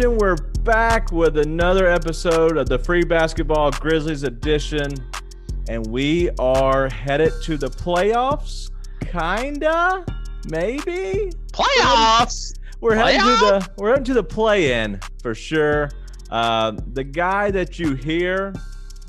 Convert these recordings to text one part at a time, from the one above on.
What up, Grizz Nation? We're back with another episode of the Free Basketball Grizzlies edition, and we are headed to the playoffs. Kinda, maybe Playoffs. we're heading to the we're heading to the play-in for sure. Uh, the guy that you hear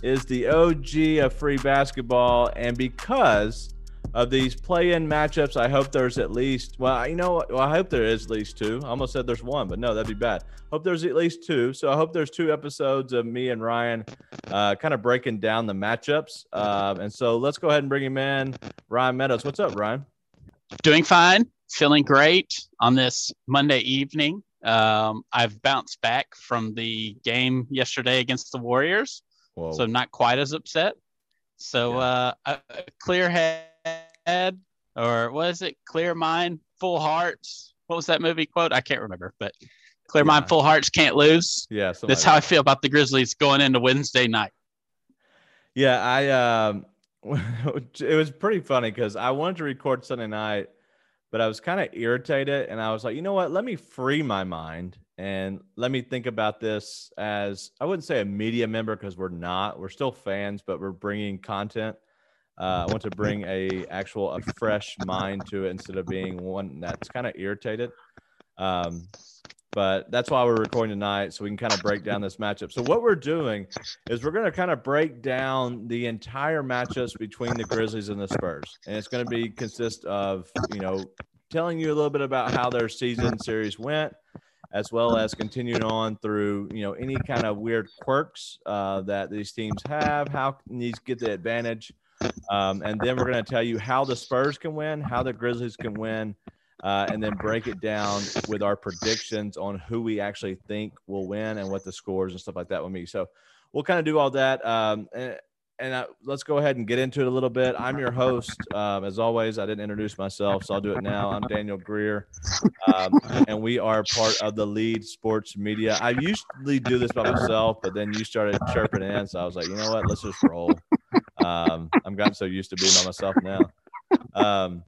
is the OG of free basketball, and because of these play-in matchups, I hope there's at least well, you know, well, I hope there is at least two. I almost said there's one, but no, that'd be bad. Hope there's at least two. So I hope there's two episodes of me and Ryan, uh, kind of breaking down the matchups. Um, and so let's go ahead and bring him in. Ryan Meadows, what's up, Ryan? Doing fine. Feeling great on this Monday evening. Um, I've bounced back from the game yesterday against the Warriors, Whoa. so not quite as upset. So uh, a, a clear head, or what is it? Clear mind, full hearts. What was that movie quote? I can't remember, but clear Yeah. mind, full hearts can't lose. yeah, That's how that. I feel about the Grizzlies going into Wednesday night. Yeah, I um it was pretty funny because I wanted to record Sunday night, but I was kind of irritated and I was like, you know what, let me free my mind and let me think about this as I wouldn't say a media member because we're not, we're still fans, but we're bringing content. Uh, I want to bring a actual a fresh mind to it instead of being one that's kind of irritated. Um, but that's why we're recording tonight so we can kind of break down this matchup. So what we're doing is we're going to kind of break down the entire matchups between the Grizzlies and the Spurs, and it's going to be consist of you know telling you a little bit about how their season series went, as well as continuing on through you know any kind of weird quirks uh, that these teams have, how these get the advantage, um, and then we're going to tell you how the Spurs can win, how the Grizzlies can win. Uh, and then break it down with our predictions on who we actually think will win and what the scores and stuff like that will be. So we'll kind of do all that. Um, and and uh, let's go ahead and get into it a little bit. I'm your host. Um, as always, I didn't introduce myself, so I'll do it now. I'm Daniel Greer, um, and we are part of the Lead Sports Media. I usually do this by myself, but then you started chirping in, so I was like, you know what? Let's just roll. Um, I'm gotten so used to being by myself now. Um,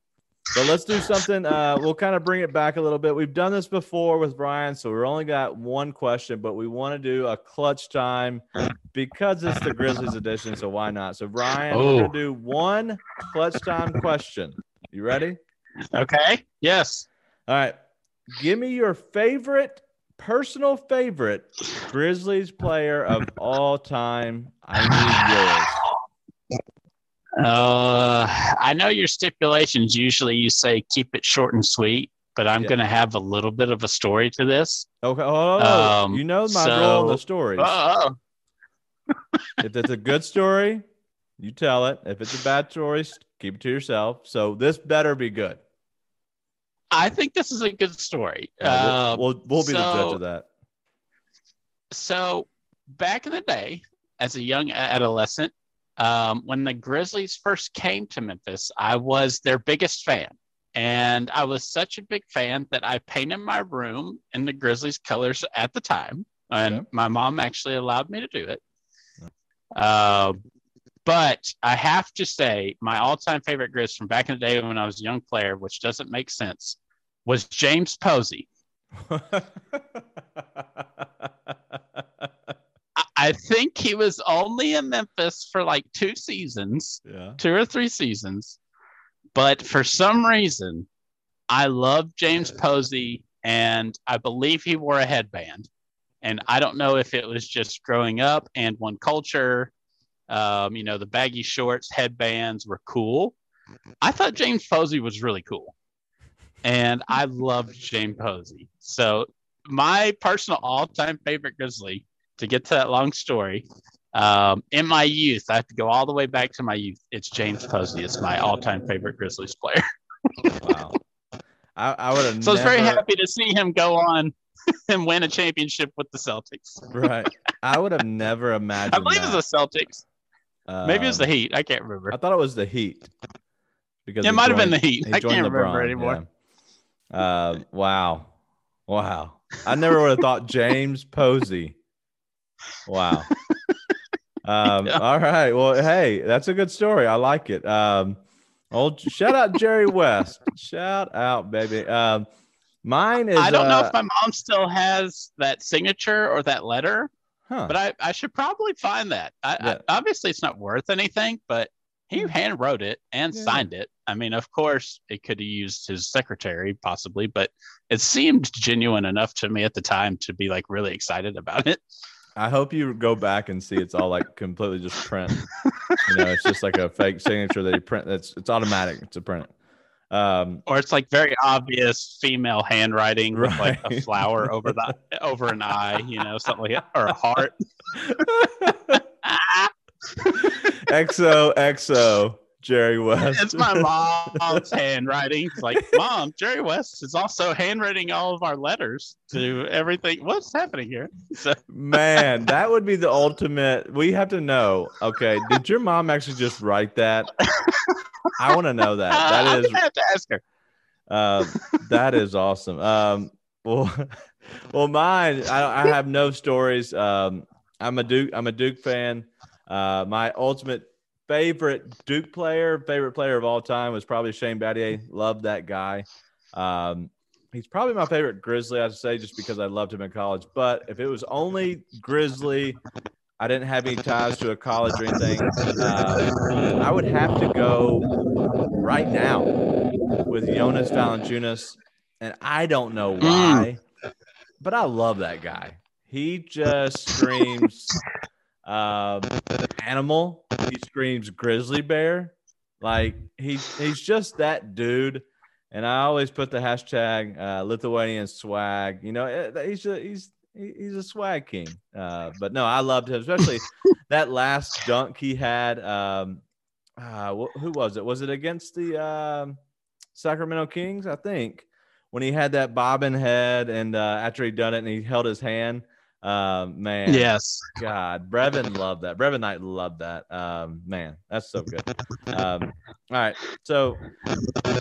so let's do something. Uh, we'll kind of bring it back a little bit. We've done this before with Brian, so we're only got one question, but we want to do a clutch time because it's the Grizzlies edition. So why not? So Brian, we're Oh. gonna do one clutch time question. You ready? Okay. Yes. All right. Give me your favorite, personal favorite Grizzlies player of all time. I need yours. Uh, I know your stipulations. Usually, you say keep it short and sweet, but I'm Yeah. going to have a little bit of a story to this. Okay. Oh, Um, you know my role in the so- stories. Oh, if it's a good story, you tell it. If it's a bad story, keep it to yourself. So this better be good. I think this is a good story. Uh, Uh, we'll, we'll, we'll be the judge of that. so back in the day, as a young adolescent, um, when the Grizzlies first came to Memphis, I was their biggest fan. And I was such a big fan that I painted my room in the Grizzlies colors at the time. And Okay. my mom actually allowed me to do it. Uh, but I have to say, my all time favorite Grizz from back in the day when I was a young player, which doesn't make sense, was James Posey. I- think he was only in Memphis for like two seasons, yeah. two or three seasons. But for some reason, I love James Posey, and I believe he wore a headband. And I don't know if it was just growing up and one culture. Um, you know, the baggy shorts, headbands were cool. I thought James Posey was really cool. And I loved James Posey. So my personal all-time favorite Grizzly, to get to that long story, um, in my youth, I have to go all the way back to my youth. It's James Posey. It's my all-time favorite Grizzlies player. Wow. I, I would have So I was very never- happy to see him go on and win a championship with the Celtics. Right. I would have never imagined. I believe it was the Celtics. Maybe it was the Um, Heat. I can't remember. I thought it was the Heat. Because It might have been the Heat. he I can't remember anymore. yeah. Uh, wow. Wow. I never would have thought James Posey. Wow. Um, Yeah. All right. Well, hey, that's a good story. I like it. Um, old shout out Jerry West. Shout out, baby. Um, Mine is. I don't know uh, if my mom still has that signature or that letter, huh. but I, I should probably find that. I, Yeah. I, obviously, it's not worth anything, but he hand wrote it and Yeah. signed it. I mean, of course, it could have used his secretary possibly, but it seemed genuine enough to me at the time to be like really excited about it. I hope you go back and see it's all like completely just print. you know, it's just like a fake signature that you print. That's it's automatic to print. Um, Or it's like very obvious female handwriting with like a flower over the over an eye, you know, something like that, or a heart. XO XO Jerry West. It's my mom's handwriting. It's like, Mom, Jerry West is also handwriting all of our letters to everything. What's happening here? So, Man, that would be the ultimate. We have to know. Okay, did your mom actually just write that? I want to know that. That is gonna have to ask her. Uh, that is awesome. Um, well, well, mine. I, I have no stories. Um, I'm a Duke. I'm a Duke fan. Uh, my ultimate favorite Duke player, favorite player of all time, was probably Shane Battier. Loved that guy. Um, he's probably my favorite Grizzly. I'd say just because I loved him in college. But if it was only Grizzly, I didn't have any ties to a college or anything. Uh, I would have to go right now with Jonas Valanciunas, and I don't know why, but I love that guy. He just screams um, animal. He screams grizzly bear. Like he he's just that dude. And I always put the hashtag uh, Lithuanian swag. You know, eh, he's a, he's he's a swag king. Uh, but no, I loved him, especially that last dunk he had. Um, uh, who was it? Was it against the um, Sacramento Kings? I think when he had that bobbing head and uh, after he'd done it and he held his hand. Um, man, Yes. God, Brevin loved that. Brevin Knight loved that. Um, man, that's so good. Um, all right, so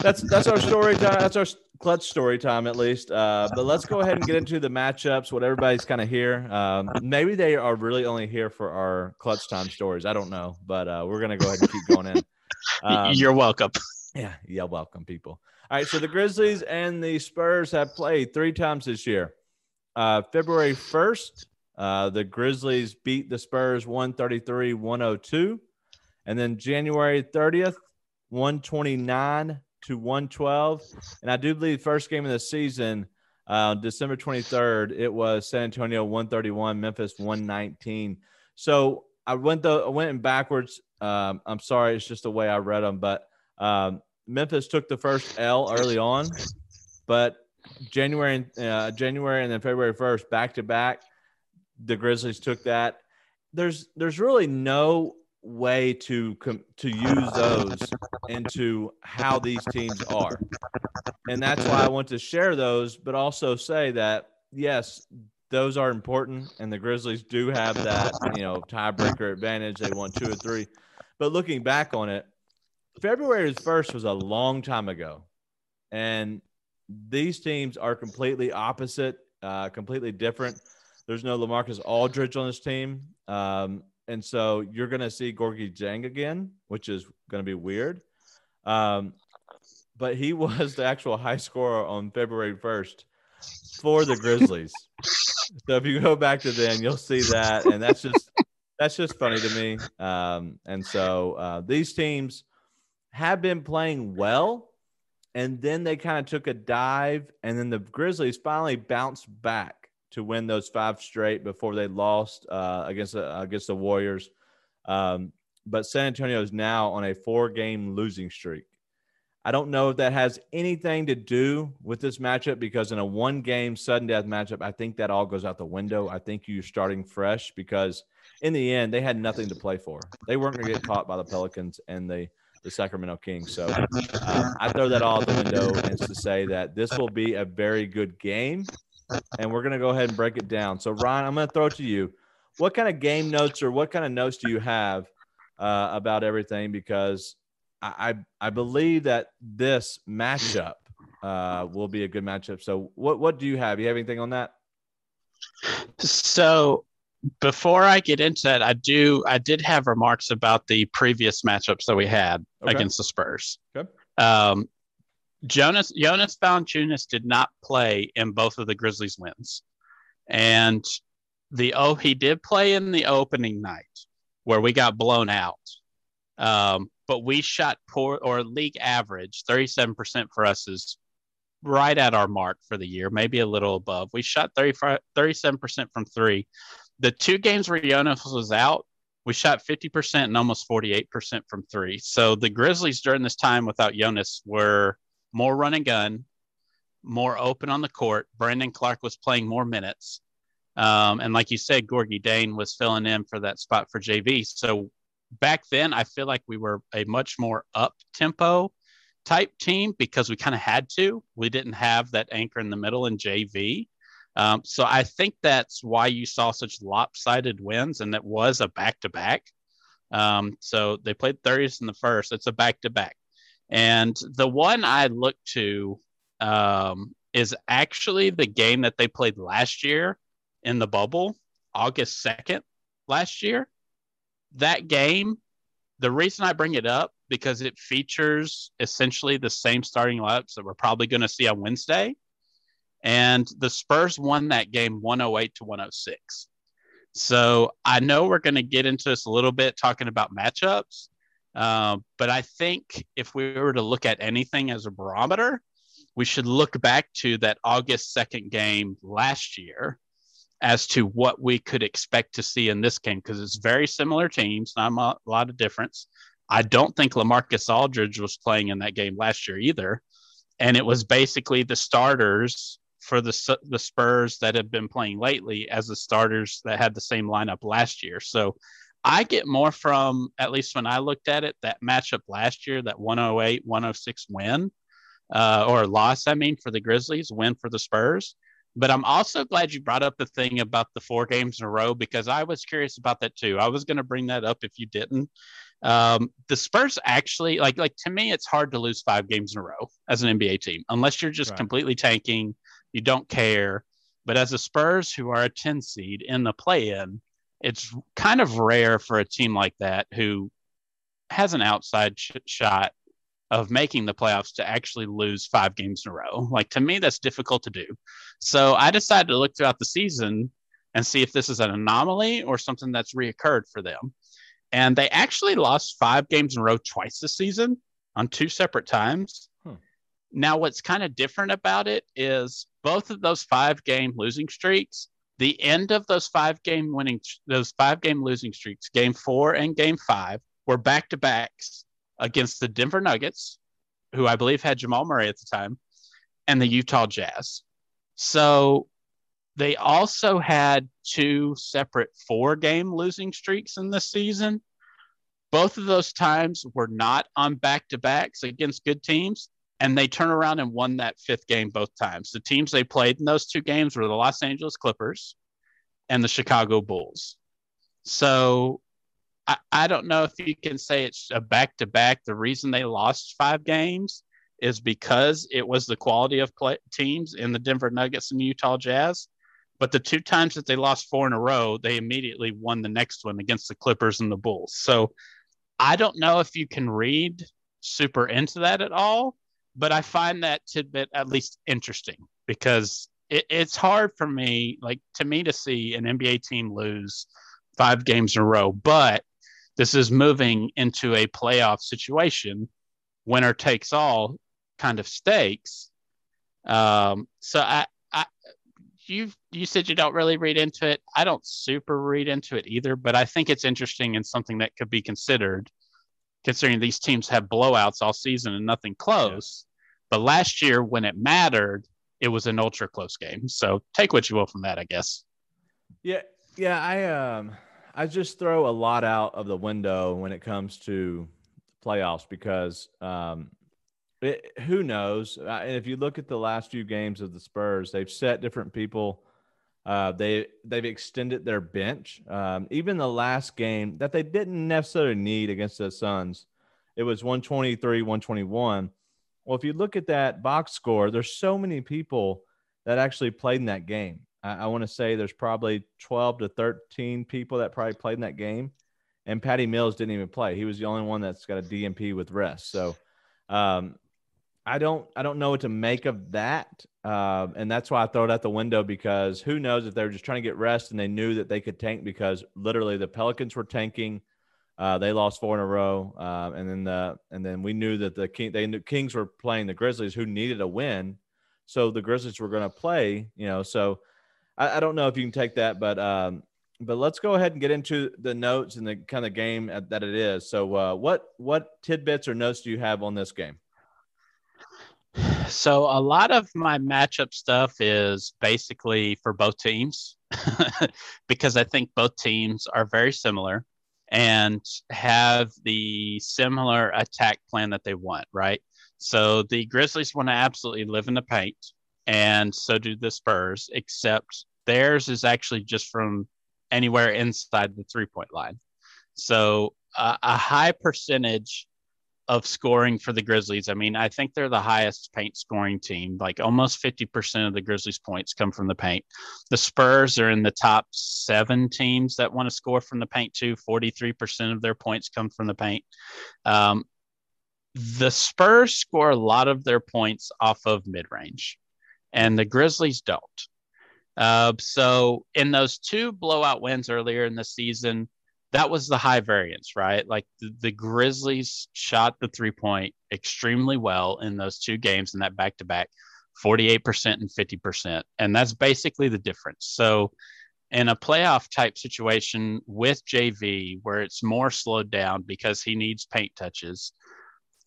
that's that's our story time. That's our clutch story time, at least. Uh, but let's go ahead and get into the matchups. What everybody's kind of here. Um, maybe they are really only here for our clutch time stories. I don't know, but uh, we're gonna go ahead and keep going in. Um, You're welcome. yeah, yeah, welcome, people. All right, so the Grizzlies and the Spurs have played three times this year. Uh, February 1st, uh, the Grizzlies beat the Spurs 133 102. And then January 30th, 129 to 112. And I do believe first game of the season, uh, December 23rd, it was San Antonio 131, Memphis 119. So I went the I went in backwards. Um, I'm sorry, it's just the way I read them, but um, Memphis took the first L early on, but January, uh, January, and then February first, back to back, the Grizzlies took that. There's there's really no way to com- to use those into how these teams are, and that's why I want to share those, but also say that yes, those are important, and the Grizzlies do have that you know tiebreaker advantage. They won two or three, but looking back on it, February first was a long time ago, and these teams are completely opposite, uh, completely different. There's no Lamarcus Aldridge on this team, um, and so you're going to see Gorgui Dieng again, which is going to be weird. Um, but he was the actual high scorer on February 1st for the Grizzlies. so if you go back to then, you'll see that, and that's just that's just funny to me. Um, and so uh, these teams have been playing well, and then they kind of took a dive, and then the Grizzlies finally bounced back to win those five straight before they lost uh, against the, against the Warriors. Um, but San Antonio is now on a four-game losing streak. I don't know if that has anything to do with this matchup because in a one-game sudden death matchup, I think that all goes out the window. I think you're starting fresh because in the end, they had nothing to play for. They weren't going to get caught by the Pelicans and the the Sacramento Kings. So uh, I throw that all out the window and to say that this will be a very good game, and we're going to go ahead and break it down. So Ryan, I'm going to throw it to you. What kind of game notes or what kind of notes do you have uh, about everything? Because I, I I believe that this matchup uh, will be a good matchup. So what what do you have? You have anything on that? So before I get into that, I do I did have remarks about the previous matchups that we had Okay. against the Spurs. Okay. Um, Jonas Jonas Valanciunas did not play in both of the Grizzlies wins, and the oh he did play in the opening night where we got blown out. Um, but we shot poor or league average 37% for us is right at our mark for the year, maybe a little above. We shot 35, 37% from three. The two games where Jonas was out, we shot 50% and almost 48% from three. So the Grizzlies during this time without Jonas were more run and gun, more open on the court. Brandon Clarke was playing more minutes. Um, and like you said, Gorgui Dieng was filling in for that spot for JV. So back then, I feel like we were a much more up tempo type team because we kind of had to. We didn't have that anchor in the middle in JV. Um, so I think that's why you saw such lopsided wins, and that was a back to back. So they played 30th in the first. It's a back to back. And the one I look to um, is actually the game that they played last year in the bubble, August 2nd last year. That game, the reason I bring it up because it features essentially the same starting lineups that we're probably going to see on Wednesday. And the Spurs won that game 108 to 106. So I know we're going to get into this a little bit talking about matchups, uh, but I think if we were to look at anything as a barometer, we should look back to that August 2nd game last year as to what we could expect to see in this game because it's very similar teams, not a lot of difference. I don't think Lamarcus Aldridge was playing in that game last year either. And it was basically the starters for the, the Spurs that have been playing lately as the starters that had the same lineup last year. So I get more from, at least when I looked at it, that matchup last year, that 108 106 win uh, or loss, I mean, for the Grizzlies, win for the Spurs. But I'm also glad you brought up the thing about the four games in a row because I was curious about that too. I was going to bring that up if you didn't. Um, the Spurs actually like like to me, it's hard to lose five games in a row as an NBA team unless you're just right. completely tanking, you don't care. But as the Spurs who are a 10 seed in the play-in, it's kind of rare for a team like that who has an outside sh- shot of making the playoffs to actually lose five games in a row. Like to me, that's difficult to do. So I decided to look throughout the season and see if this is an anomaly or something that's reoccurred for them. And they actually lost five games in a row twice this season on two separate times. Now, what's kind of different about it is both of those five game losing streaks, the end of those five game winning, those five game losing streaks, game four and game five, were back to backs against the Denver Nuggets, who I believe had Jamal Murray at the time, and the Utah Jazz. So they also had two separate four game losing streaks in this season. Both of those times were not on back to backs against good teams, and they turn around and won that fifth game both times. The teams they played in those two games were the Los Angeles Clippers and the Chicago Bulls. So I, I don't know if you can say it's a back to back. The reason they lost five games is because it was the quality of play, teams in the Denver Nuggets and Utah Jazz. But the two times that they lost four in a row, they immediately won the next one against the Clippers and the Bulls. So I don't know if you can read super into that at all, but I find that tidbit at least interesting because it, it's hard for me, like to me, to see an NBA team lose five games in a row. But this is moving into a playoff situation, winner takes all kind of stakes. Um, so I, I, you you said you don't really read into it. I don't super read into it either, but I think it's interesting and something that could be considered, considering these teams have blowouts all season and nothing close. But last year, when it mattered, it was an ultra close game. So take what you will from that, I guess. Yeah, yeah. I um I just throw a lot out of the window when it comes to playoffs because um, it, who knows? Uh, if you look at the last few games of the Spurs, they've set different people. Uh, they they've extended their bench. Um, even the last game that they didn't necessarily need against the Suns, it was 123, 121. Well, if you look at that box score, there's so many people that actually played in that game. I, I want to say there's probably 12 to 13 people that probably played in that game. And Patty Mills didn't even play. He was the only one that's got a DNP with rest. So um, I don't I don't know what to make of that, uh, and that's why I throw it out the window because who knows if they were just trying to get rest and they knew that they could tank because literally the Pelicans were tanking. Uh, they lost four in a row, uh, and then the and then we knew that the King they knew Kings were playing the Grizzlies, who needed a win, so the Grizzlies were going to play. You know, so I, I, don't know if you can take that, but um, but let's go ahead and get into the notes and the kind of game that it is. So, uh, what what tidbits or notes do you have on this game? So, a lot of my matchup stuff is basically for both teams because I think both teams are very similar and have the similar attack plan that they want, right? So, the Grizzlies want to absolutely live in the paint, and so do the Spurs, except theirs is actually just from anywhere inside the three point line. So uh, a high percentage of scoring for the Grizzlies. I mean, I think they're the highest paint scoring team. Like almost 50% of the Grizzlies' points come from the paint. The Spurs are in the top seven teams that want to score from the paint, too. 43% of their points come from the paint. Um, the Spurs score a lot of their points off of mid range, and the Grizzlies don't. Uh, so in those two blowout wins earlier in the season, that was the high variance, right? Like the, the Grizzlies shot the three point extremely well in those two games in that back to back 48% and 50%. And that's basically the difference. So in a playoff type situation with JV, where it's more slowed down because he needs paint touches,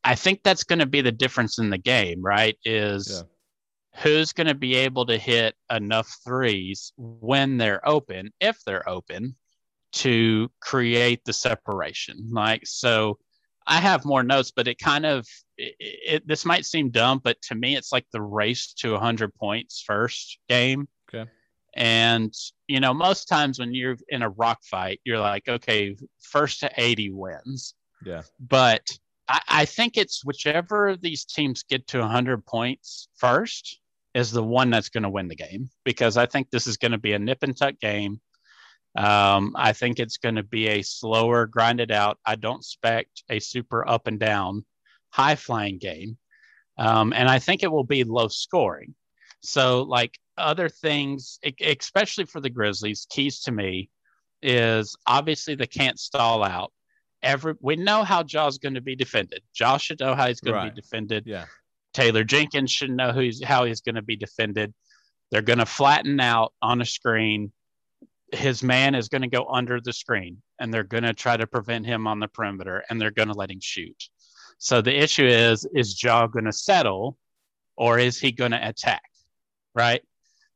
I think that's going to be the difference in the game, right? Is yeah who's going to be able to hit enough threes when they're open, if they're open, to create the separation. Like, so I have more notes, but it kind of, it, it, this might seem dumb, but to me, it's like the race to 100 points first game. Okay. And, you know, most times when you're in a rock fight, you're like, okay, first to 80 wins. Yeah. But I, I think it's whichever of these teams get to 100 points first is the one that's going to win the game because I think this is going to be a nip and tuck game. Um, I think it's going to be a slower, grinded out. I don't expect a super up and down, high flying game. Um, and I think it will be low scoring. So, like other things, especially for the Grizzlies, keys to me is obviously they can't stall out. Every we know how Ja's going to be defended. Ja should know how he's going right. to be defended. Yeah. Taylor Jenkins should know who's how he's going to be defended. They're going to flatten out on a screen. His man is going to go under the screen, and they're going to try to prevent him on the perimeter, and they're going to let him shoot. So the issue is: is Ja going to settle, or is he going to attack? Right.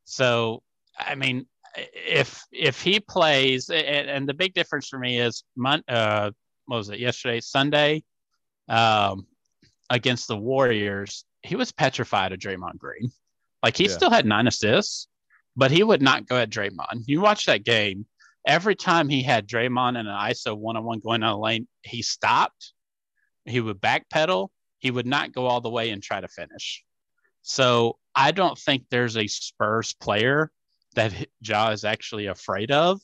So I mean, if if he plays, and, and the big difference for me is, uh, what was it yesterday, Sunday, um, against the Warriors, he was petrified of Draymond Green. Like he yeah. still had nine assists, but he would not go at Draymond. You watch that game. Every time he had Draymond and an ISO one on one going down the lane, he stopped. He would backpedal. He would not go all the way and try to finish. So I don't think there's a Spurs player that Ja is actually afraid of.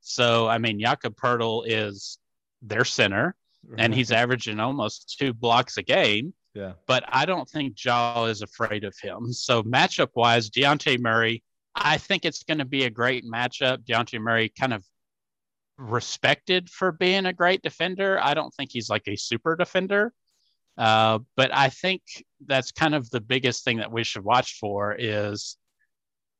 So I mean, Jakob Poeltl is their center, and he's averaging almost two blocks a game. Yeah. But I don't think Ja is afraid of him. So matchup wise, Dejounte Murray, I think it's going to be a great matchup. Dejounte Murray kind of respected for being a great defender. I don't think he's like a super defender. Uh, but I think that's kind of the biggest thing that we should watch for is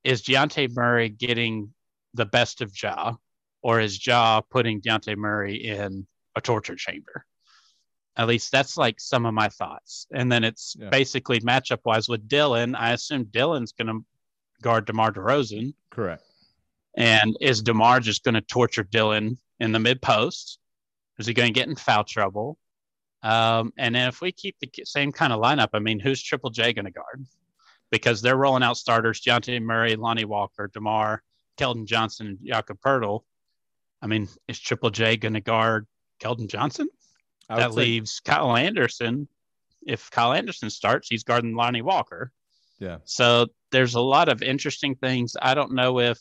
is Dejounte Murray getting the best of Ja, or is Ja putting Dejounte Murray in a torture chamber? At least that's like some of my thoughts. And then it's yeah. basically matchup wise with Dillon. I assume Dillon's going to guard DeMar DeRozan. Correct. And is DeMar just going to torture Dillon in the mid post? Is he going to get in foul trouble? Um, and then if we keep the same kind of lineup, I mean, who's Triple J going to guard? Because they're rolling out starters: Dejounte Murray, Lonnie Walker, Demar, Keldon Johnson, and Jakob Poeltl. I mean, is Triple J going to guard Keldon Johnson? that leaves Kyle Anderson. If Kyle Anderson starts, he's guarding Lonnie Walker. Yeah. So there's a lot of interesting things. I don't know if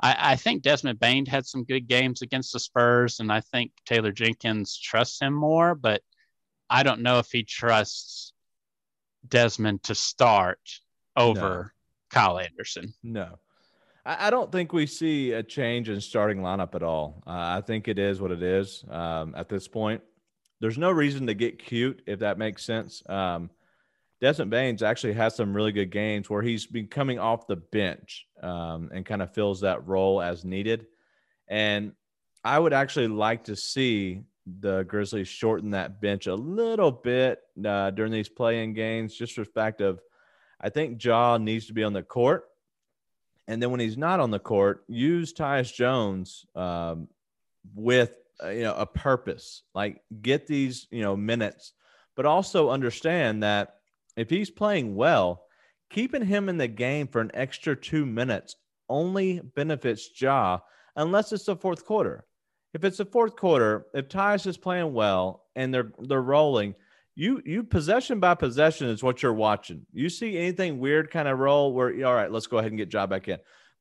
I, I, think Desmond Bane had some good games against the Spurs, and I think Taylor Jenkins trusts him more, but I don't know if he trusts Desmond to start over no. Kyle Anderson. No. I, don't think we see a change in starting lineup at all. Uh, I think it is what it is um, at this point. There's no reason to get cute, if that makes sense. Um, Desmond Banes actually has some really good games where he's been coming off the bench um, and kind of fills that role as needed. And I would actually like to see the Grizzlies shorten that bench a little bit uh, during these play-in games, just for the fact of I think Ja needs to be on the court. And then when he's not on the court, use Tyus Jones um, with uh, you know a purpose. Like get these you know minutes, but also understand that if he's playing well, keeping him in the game for an extra two minutes only benefits Ja unless it's the fourth quarter. If it's the fourth quarter, if Tyus is playing well and they're they're rolling, you you possession by possession is what you're watching. You see anything weird kind of roll where all right, let's go ahead and get Ja back in.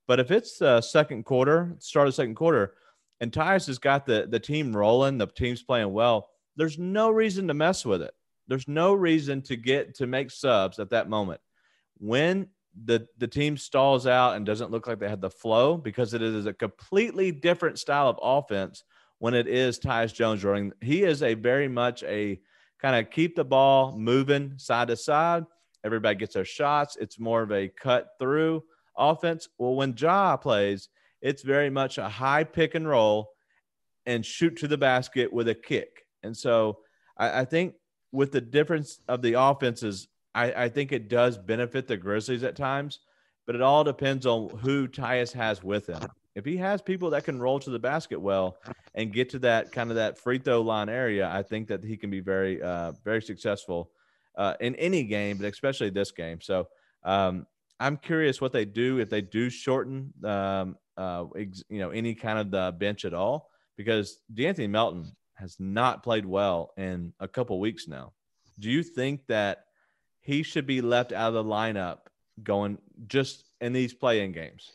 But if it's the second quarter, start of the second quarter, and Tyus has got the the team rolling, the team's playing well, there's no reason to mess with it. There's no reason to get to make subs at that moment. When the the team stalls out and doesn't look like they had the flow because it is a completely different style of offense when it is Tyus Jones running. He is a very much a kind of keep the ball moving side to side. Everybody gets their shots. It's more of a cut through offense. Well, when Ja plays, it's very much a high pick and roll and shoot to the basket with a kick. And so I, I think with the difference of the offenses, I, I, think it does benefit the Grizzlies at times, but it all depends on who Tyus has with him. If he has people that can roll to the basket well and get to that kind of that free throw line area, I think that he can be very, uh, very successful uh, in any game, but especially this game. So um, I'm curious what they do if they do shorten, um, uh, ex- you know, any kind of the bench at all, because De'Anthony Melton has not played well in a couple weeks now. Do you think that he should be left out of the lineup going just in these play-in games?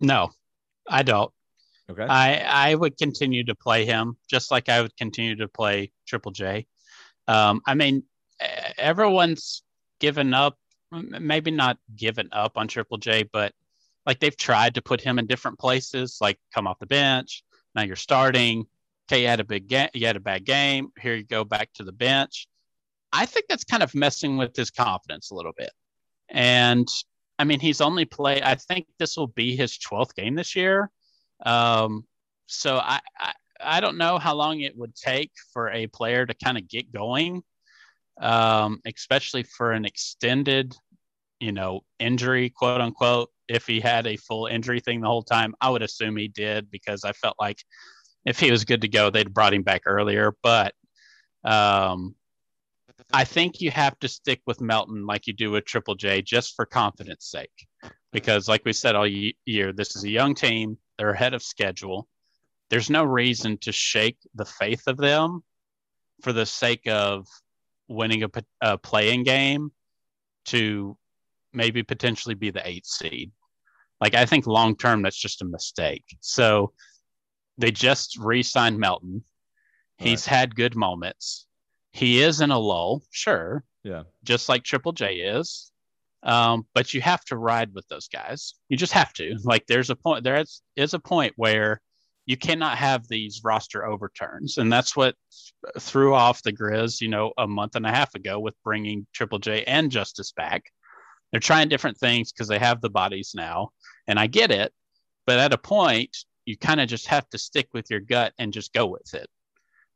No, I don't. Okay. I I would continue to play him just like I would continue to play Triple J. Um, I mean, everyone's given up, maybe not given up on Triple J, but like they've tried to put him in different places, like come off the bench. Now you're starting okay, you had a big game, you had a bad game. Here you go back to the bench. I think that's kind of messing with his confidence a little bit. And I mean, he's only played. I think this will be his 12th game this year. Um, so I, I, I don't know how long it would take for a player to kind of get going, um, especially for an extended, you know, injury, quote unquote. If he had a full injury thing the whole time, I would assume he did because I felt like if he was good to go, they'd brought him back earlier. But um, I think you have to stick with Melton like you do with Triple J just for confidence sake. Because, like we said all year, this is a young team. They're ahead of schedule. There's no reason to shake the faith of them for the sake of winning a, a play-in game to maybe potentially be the eighth seed. Like, I think long term, that's just a mistake. So, they just re-signed Melton. He's right. had good moments. He is in a lull, sure. Yeah. Just like Triple J is. Um, but you have to ride with those guys. You just have to. Like there's a point there is, is a point where you cannot have these roster overturns. And that's what threw off the Grizz, you know, a month and a half ago with bringing Triple J and Justice back. They're trying different things because they have the bodies now. And I get it. But at a point, you kind of just have to stick with your gut and just go with it.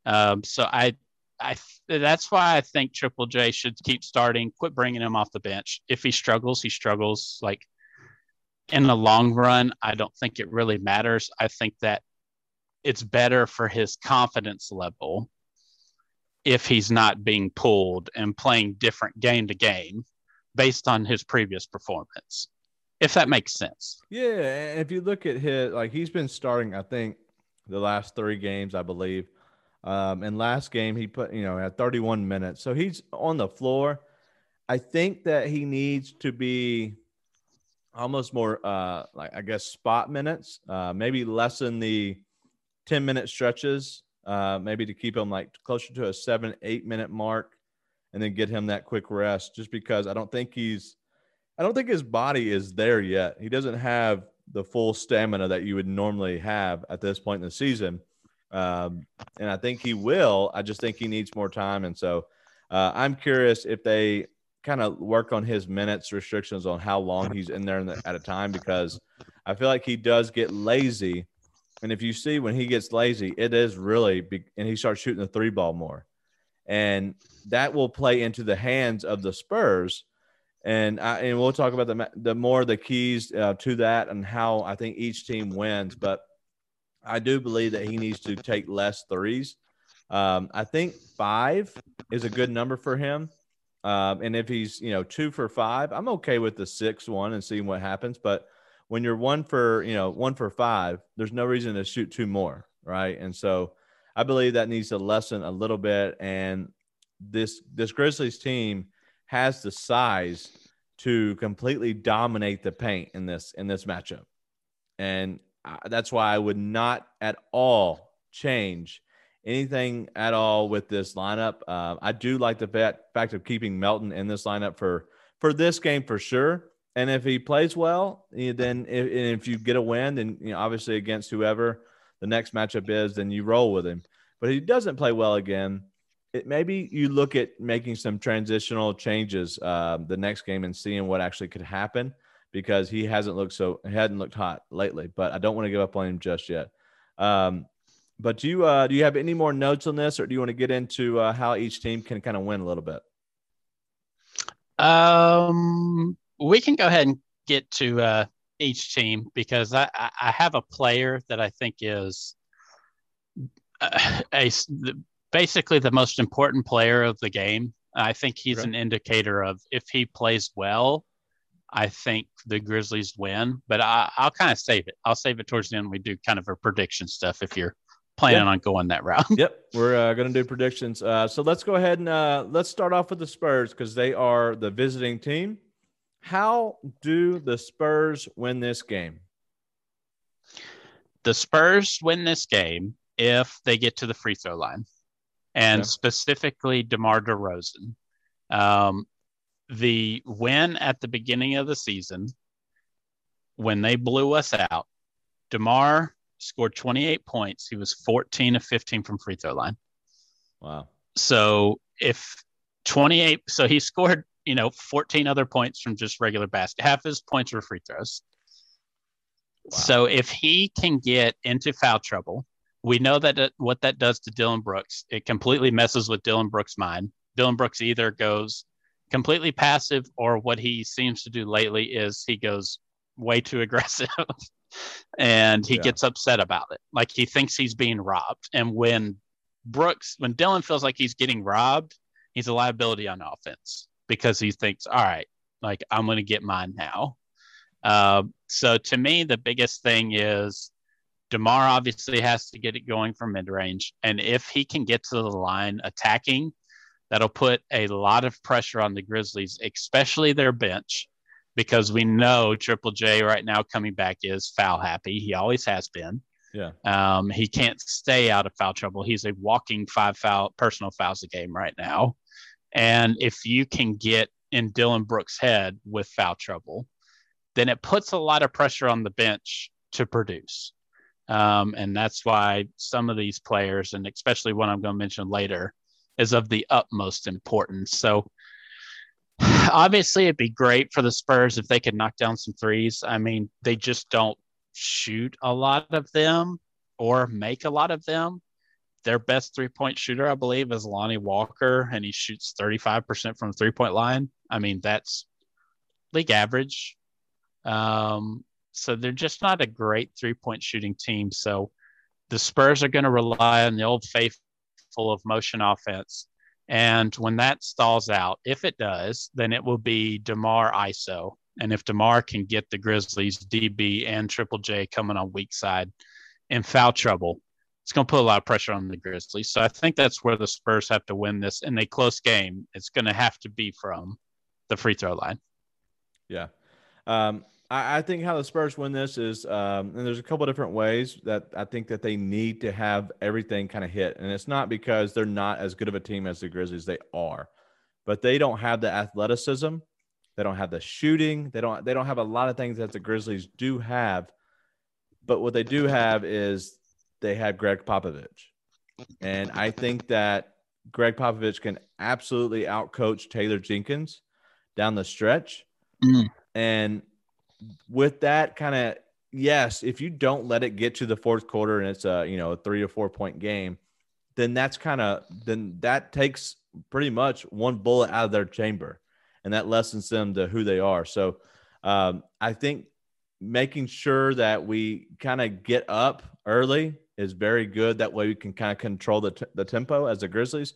Um, so I, I that's why I think Triple J should keep starting. Quit bringing him off the bench. If he struggles, he struggles. Like in the long run, I don't think it really matters. I think that it's better for his confidence level if he's not being pulled and playing different game to game based on his previous performance if that makes sense. Yeah, if you look at his like he's been starting, I think the last three games, I believe. Um, and last game he put, you know, at 31 minutes, so he's on the floor. I think that he needs to be almost more, uh, like I guess spot minutes, uh, maybe lessen the 10 minute stretches, uh, maybe to keep him like closer to a seven, eight minute mark and then get him that quick rest just because I don't think he's I don't think his body is there yet. He doesn't have the full stamina that you would normally have at this point in the season. Um, and I think he will. I just think he needs more time. And so uh, I'm curious if they kind of work on his minutes restrictions on how long he's in there at a time because I feel like he does get lazy. And if you see when he gets lazy, it is really, and he starts shooting the three ball more. And that will play into the hands of the Spurs. And I, and we'll talk about the the more the keys uh, to that and how I think each team wins. But I do believe that he needs to take less threes. Um, I think five is a good number for him. Um, and if he's, you know, two for five, I'm okay with the six one and seeing what happens. But when you're one for, you know, one for five, there's no reason to shoot two more. Right. And so I believe that needs to lessen a little bit. And this, this Grizzlies team has the size to completely dominate the paint in this, in this matchup. And that's why I would not at all change anything at all with this lineup. Uh, I do like the fact of keeping Melton in this lineup for for this game for sure. And if he plays well, then if, if you get a win, then you know, obviously against whoever the next matchup is, then you roll with him. But he doesn't play well again, it, maybe you look at making some transitional changes uh, the next game and seeing what actually could happen because he hasn't looked so hadn't looked hot lately. But I don't want to give up on him just yet. Um, but do you uh, do you have any more notes on this, or do you want to get into uh, how each team can kind of win a little bit? Um, we can go ahead and get to uh, each team because I, I have a player that I think is uh, a, a basically the most important player of the game. I think he's okay. an indicator of if he plays well, I think the Grizzlies win. But I, will kind of save it. I'll save it towards the end. We do kind of a prediction stuff if you're planning yep. on going that route. yep, we're uh, going to do predictions. Uh, so let's go ahead and uh, let's start off with the Spurs because they are the visiting team. How do the Spurs win this game? The Spurs win this game if they get to the free throw line, and specifically DeMar DeRozan. Um, the win at the beginning of the season when they blew us out, DeMar scored 28 points. He was 14 of 15 from free throw line. Wow. So if 28, so he scored, you know, 14 other points from just regular basket. Half his points were free throws. Wow. So if he can get into foul trouble, we know that it, what that does to Dillon Brooks. It completely messes with Dillon Brooks' mind. Dillon Brooks either goes completely passive or what he seems to do lately is he goes way too aggressive and he yeah. gets upset about it. Like he thinks he's being robbed. And when Brooks, when Dillon feels like he's getting robbed, he's a liability on offense because he thinks, all right, like I'm going to get mine now. Uh, so to me, the biggest thing is DeMar obviously has to get it going from mid range. And if he can get to the line attacking, that'll put a lot of pressure on the Grizzlies, especially their bench because we know Triple J right now coming back is foul happy. He always has been. Yeah. Um, he can't stay out of foul trouble. He's a walking five foul personal fouls a game right now. And if you can get in Dillon Brooks' head with foul trouble, then it puts a lot of pressure on the bench to produce. Um, and that's why some of these players, and especially one I'm going to mention later, is of the utmost importance. So obviously it'd be great for the Spurs if they could knock down some threes. I mean, they just don't shoot a lot of them or make a lot of them. Their best three point shooter, I believe, is Lonnie Walker, and he shoots 35% from the three point line. I mean, that's league average. Um, so they're just not a great three point shooting team. So the Spurs are going to rely on the old faithful of motion offense and when that stalls out, if it does, then it will be DeMar ISO. And if DeMar can get the Grizzlies DB and Triple J coming on weak side in foul trouble, it's going to put a lot of pressure on the Grizzlies. So I think that's where the Spurs have to win this in a close game. It's going to have to be from the free throw line. Yeah. Um, I, I think how the Spurs win this is, um, and there's a couple different ways that I think that they need to have everything kind of hit, and it's not because they're not as good of a team as the Grizzlies. They are, but they don't have the athleticism. They don't have the shooting. They don't. They don't have a lot of things that the Grizzlies do have. But what they do have is they have Gregg Popovich, and I think that Gregg Popovich can absolutely outcoach Taylor Jenkins down the stretch. Mm. And with that kind of yes, if you don't let it get to the fourth quarter and it's a you know a three or four point game, then that's kind of then that takes pretty much one bullet out of their chamber, and that lessens them to who they are. So um, I think making sure that we kind of get up early is very good. That way we can kind of control the, t- the tempo as the Grizzlies.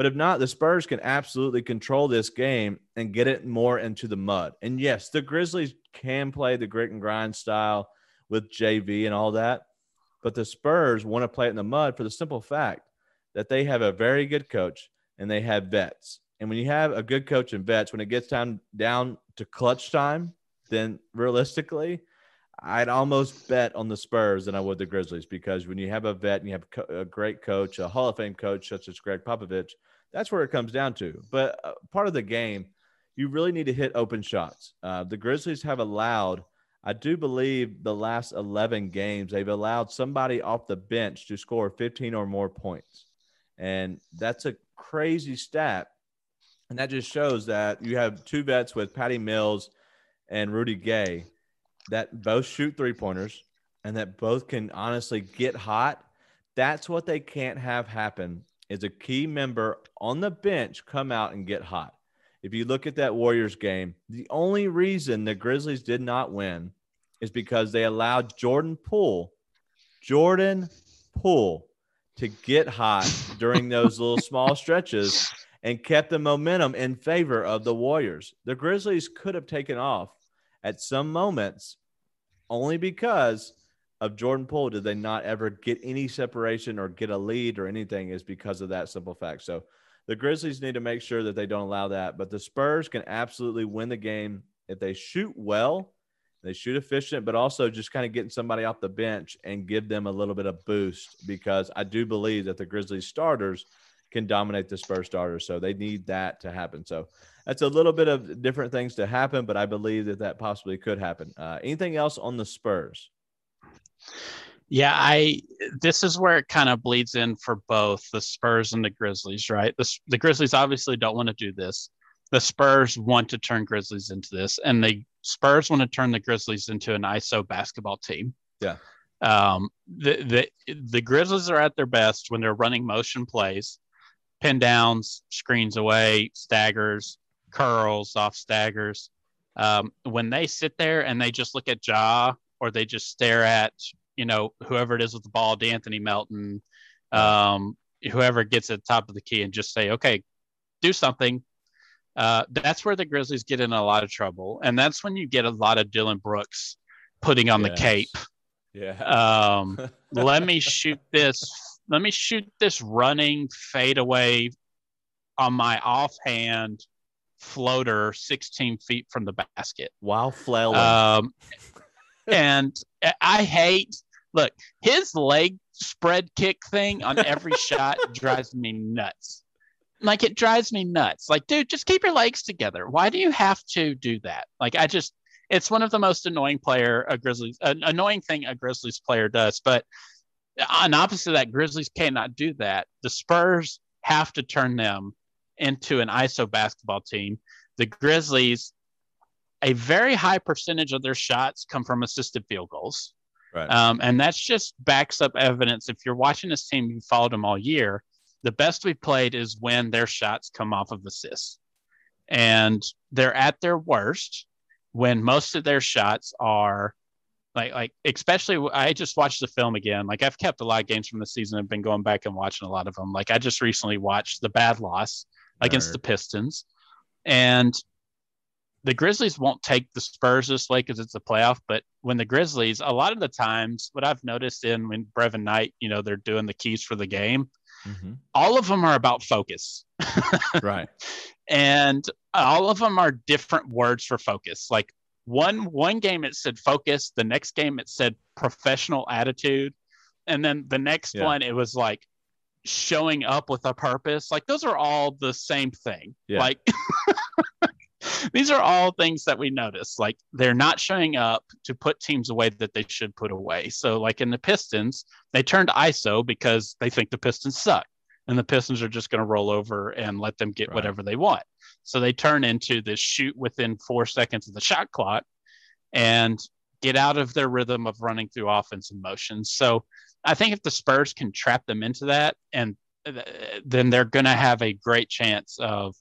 But if not, the Spurs can absolutely control this game and get it more into the mud. And yes, the Grizzlies can play the grit and grind style with JV and all that. But the Spurs want to play it in the mud for the simple fact that they have a very good coach and they have vets. And when you have a good coach and vets, when it gets down down to clutch time, then realistically, I'd almost bet on the Spurs than I would the Grizzlies because when you have a vet and you have a great coach, a Hall of Fame coach such as Gregg Popovich, that's where it comes down to. But uh, part of the game, you really need to hit open shots. Uh, the Grizzlies have allowed, I do believe, the last 11 games, they've allowed somebody off the bench to score 15 or more points. And that's a crazy stat. And that just shows that you have two vets with Patty Mills and Rudy Gay that both shoot three pointers and that both can honestly get hot. That's what they can't have happen is a key member on the bench come out and get hot. If you look at that Warriors game, the only reason the Grizzlies did not win is because they allowed Jordan Poole, Jordan Poole, to get hot during those little small stretches and kept the momentum in favor of the Warriors. The Grizzlies could have taken off at some moments only because of Jordan Poole did they not ever get any separation or get a lead or anything is because of that simple fact. So the Grizzlies need to make sure that they don't allow that. But the Spurs can absolutely win the game if they shoot well, they shoot efficient, but also just kind of getting somebody off the bench and give them a little bit of boost because I do believe that the Grizzlies starters can dominate the Spurs starters. So they need that to happen. So that's a little bit of different things to happen, but I believe that that possibly could happen. Uh, anything else on the Spurs? Yeah, I this is where it kind of bleeds in for both the Spurs and the Grizzlies, right? The, the Grizzlies obviously don't want to do this. The Spurs want to turn Grizzlies into this, and the Spurs want to turn the Grizzlies into an ISO basketball team. Yeah. Um, the, the the Grizzlies are at their best when they're running motion plays, pin downs, screens away, staggers, curls off staggers. Um, when they sit there and they just look at Ja or they just stare at you know whoever it is with the ball, D'Anthony Melton, um, whoever gets at the top of the key, and just say, okay, do something. Uh, that's where the Grizzlies get in a lot of trouble, and that's when you get a lot of Dillon Brooks putting on yes. the cape. Yeah. Um, let me shoot this. Let me shoot this running fadeaway on my offhand floater 16 feet from the basket while flailing. Um, and I hate look his leg spread kick thing on every shot drives me nuts. Like it drives me nuts. Like, dude, just keep your legs together. Why do you have to do that? Like, I just it's one of the most annoying player a Grizzlies an annoying thing a Grizzlies player does. But on opposite of that, Grizzlies cannot do that. The Spurs have to turn them into an ISO basketball team. The Grizzlies a very high percentage of their shots come from assisted field goals. Right. Um, and that's just backs up evidence. If you're watching this team, you followed them all year. The best we've played is when their shots come off of assists. And they're at their worst when most of their shots are like like especially I just watched the film again. Like I've kept a lot of games from the season. I've been going back and watching a lot of them. Like I just recently watched the bad loss against the Pistons. And the Grizzlies won't take the Spurs this way because it's a playoff. But when the Grizzlies, a lot of the times, what I've noticed in when Brevin Knight, you know, they're doing the keys for the game, mm-hmm. all of them are about focus. right. And all of them are different words for focus. Like one one game it said focus, the next game it said professional attitude, and then the next yeah. one it was like showing up with a purpose. Like those are all the same thing. Yeah. Like these are all things that we notice. Like they're not showing up to put teams away that they should put away. So like in the Pistons, they turned ISO because they think the Pistons suck. And the Pistons are just going to roll over and let them get Right. whatever they want. So they turn into this shoot within four seconds of the shot clock and get out of their rhythm of running through offensive motions. So I think if the Spurs can trap them into that, and uh, then they're going to have a great chance of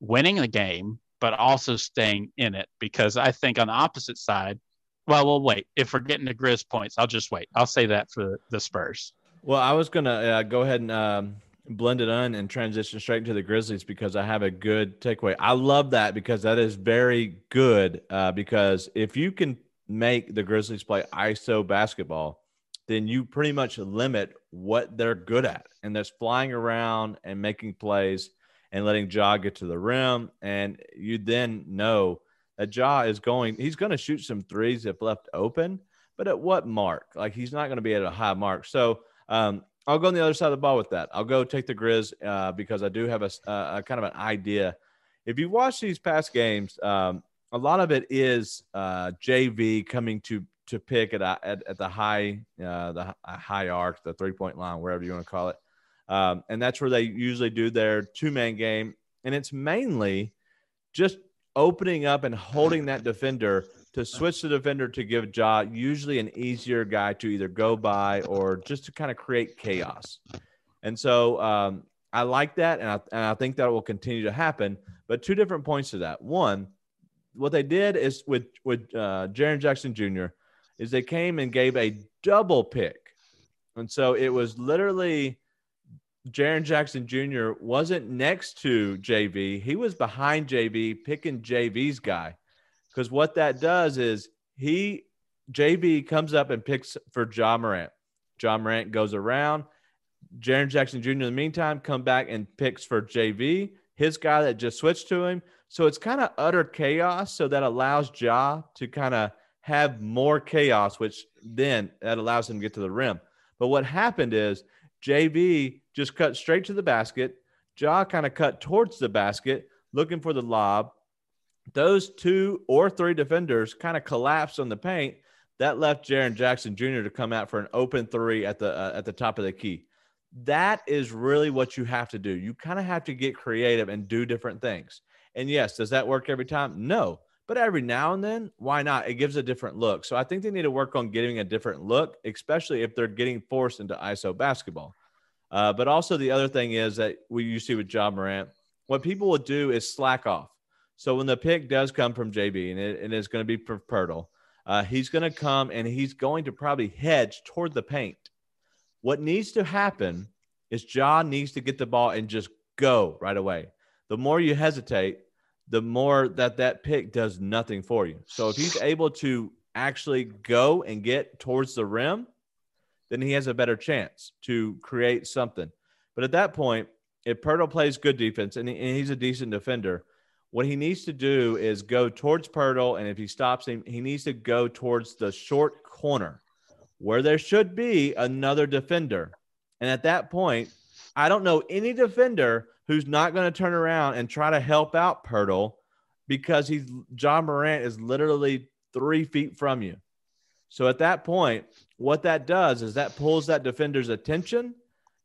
winning the game, but also staying in it. Because I think on the opposite side, well, we'll wait. If we're getting to Grizz points, I'll just wait. I'll say that for the Spurs. Well, I was gonna uh, go ahead and um, blend it on and transition straight into the Grizzlies because I have a good takeaway. I love that because that is very good. Uh, because if you can make the Grizzlies play ISO basketball, then you pretty much limit what they're good at, and that's flying around and making plays and letting Ja get to the rim, and you then know that Ja is going. He's going to shoot some threes if left open, but at what mark? Like he's not going to be at a high mark. So um, I'll go on the other side of the ball with that. I'll go take the Grizz uh, because I do have a, a, kind of an idea. If you watch these past games, um, a lot of it is uh, JV coming to to pick at at, at the high uh, the high arc, the three point line, wherever you want to call it, um, and that's where they usually do their two man game, and it's mainly just opening up and holding that defender to switch the defender to give Ja usually an easier guy to either go by or just to kind of create chaos. And so um, I like that, and I, and I think that will continue to happen. But two different points to that. One, what they did is with with uh, Jaren Jackson Jr. is they came and gave a double pick, and so it was literally Jaren Jackson Jr. wasn't next to JV. He was behind JV, picking JV's guy. Because what that does is he JV comes up and picks for Ja Morant. Ja Morant goes around. Jaren Jackson Jr. in the meantime come back and picks for JV, his guy that just switched to him. So it's kind of utter chaos. So that allows Ja to kind of have more chaos, which then that allows him to get to the rim. But what happened is JV just cut straight to the basket. Ja kind of cut towards the basket, looking for the lob. Those two or three defenders kind of collapsed on the paint. That left Jaren Jackson Jr. to come out for an open three at the uh, at the top of the key. That is really what you have to do. You kind of have to get creative and do different things. And yes, does that work every time? No. But every now and then, why not? It gives a different look. So I think they need to work on getting a different look, especially if they're getting forced into ISO basketball. Uh, but also the other thing is that we you see with Ja Morant, what people will do is slack off. So when the pick does come from JV and it, it is going to be for Poeltl, uh, he's going to come and he's going to probably hedge toward the paint. What needs to happen is John needs to get the ball and just go right away. The more you hesitate, the more that that pick does nothing for you. So if he's able to actually go and get towards the rim, then he has a better chance to create something. But at that point, if Poeltl plays good defense and, he- and he's a decent defender, what he needs to do is go towards Poeltl. And if he stops him, he needs to go towards the short corner where there should be another defender. And at that point, I don't know any defender who's not going to turn around and try to help out Poeltl because he's Ja Morant is literally three feet from you. So at that point, what that does is that pulls that defender's attention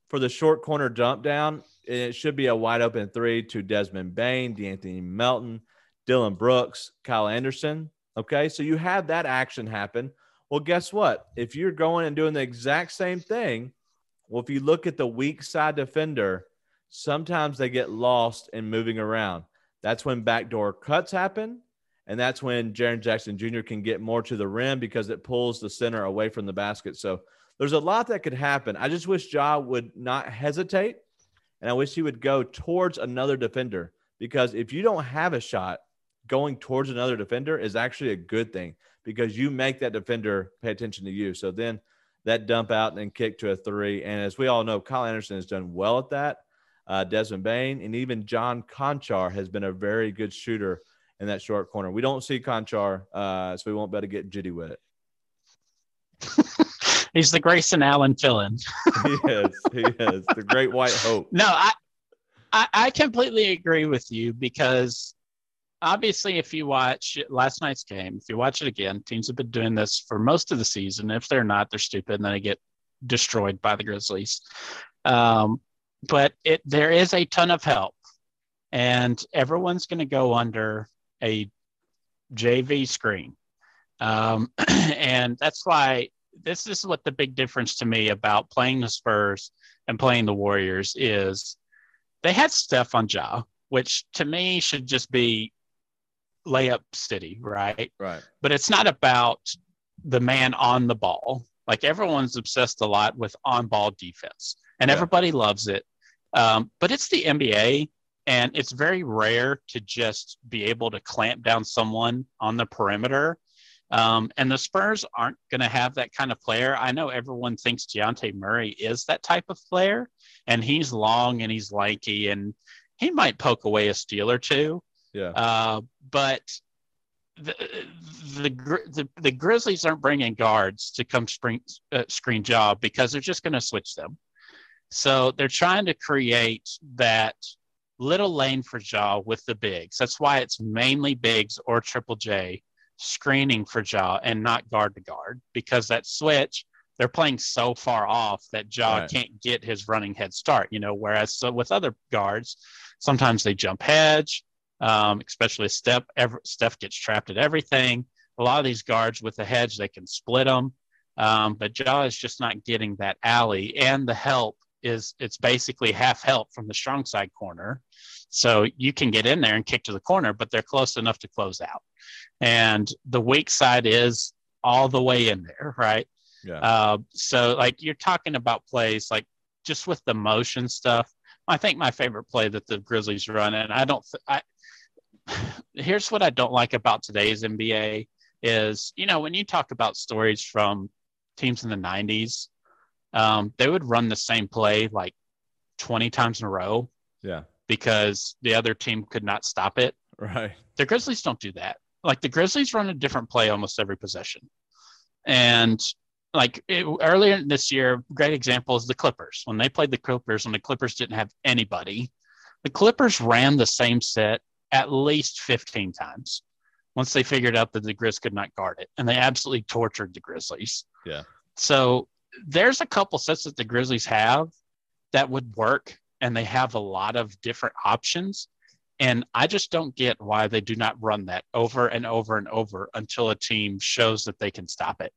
for the short corner dump down. And it should be a wide open three to Desmond Bane, D'Anthony Melton, Dillon Brooks, Kyle Anderson. Okay. So you have that action happen. Well, guess what? If you're going and doing the exact same thing, well, if you look at the weak side defender, sometimes they get lost in moving around. That's when backdoor cuts happen. And that's when Jaren Jackson Jr. can get more to the rim because it pulls the center away from the basket. So there's a lot that could happen. I just wish Ja would not hesitate. And I wish he would go towards another defender because if you don't have a shot, going towards another defender is actually a good thing because you make that defender pay attention to you. So then that dump out and then kick to a three. And as we all know, Kyle Anderson has done well at that. Uh, Desmond Bane and even John Konchar has been a very good shooter in that short corner. We don't see Konchar, uh, so we won't be able to get jitty with it. He's the Grayson Allen fill-in. he is. He is the great white hope. No, I, I, I completely agree with you because obviously, if you watch last night's game, if you watch it again, teams have been doing this for most of the season. If they're not, they're stupid and then they get destroyed by the Grizzlies. Um, but it there is a ton of help, and everyone's going to go under a JV screen, um, and that's why this is what the big difference to me about playing the Spurs and playing the Warriors is. They had Steph on which to me should just be layup city, right? Right. But it's not about the man on the ball. Like everyone's obsessed a lot with on ball defense, and Yeah. everybody loves it. Um, but it's the NBA, and it's very rare to just be able to clamp down someone on the perimeter. Um, and the Spurs aren't going to have that kind of player. I know everyone thinks Dejounte Murray is that type of player, and he's long and he's lanky, and he might poke away a steal or two. Yeah. Uh, but the, the the the Grizzlies aren't bringing guards to come spring, uh, screen job because they're just going to switch them. So they're trying to create that little lane for Ja with the bigs. That's why it's mainly bigs or triple J screening for Ja and not guard to guard because that switch they're playing so far off that Ja Right. can't get his running head start. You know, whereas so with other guards, sometimes they jump hedge, um, especially Steph. Ever, Steph gets trapped at everything. A lot of these guards with the hedge, they can split them, um, but Ja is just not getting that alley, and the help is it's basically half help from the strong side corner. So you can get in there and kick to the corner, but they're close enough to close out. And the weak side is all the way in there, right? Yeah. Uh, so like you're talking about plays like just with the motion stuff. I think my favorite play that the Grizzlies run, and I don't, th- I here's what I don't like about today's NBA is you know when you talk about stories from teams in the 90s, um, they would run the same play like 20 times in a row yeah. because the other team could not stop it. Right. The Grizzlies don't do that. Like the Grizzlies run a different play almost every possession. And like it, earlier this year, great example is the Clippers. When they played the Clippers, when the Clippers didn't have anybody, the Clippers ran the same set at least 15 times once they figured out that the Grizz could not guard it. And they absolutely tortured the Grizzlies. Yeah. So there's a couple sets that the Grizzlies have that would work, and they have a lot of different options. And I just don't get why they do not run that over and over and over until a team shows that they can stop it.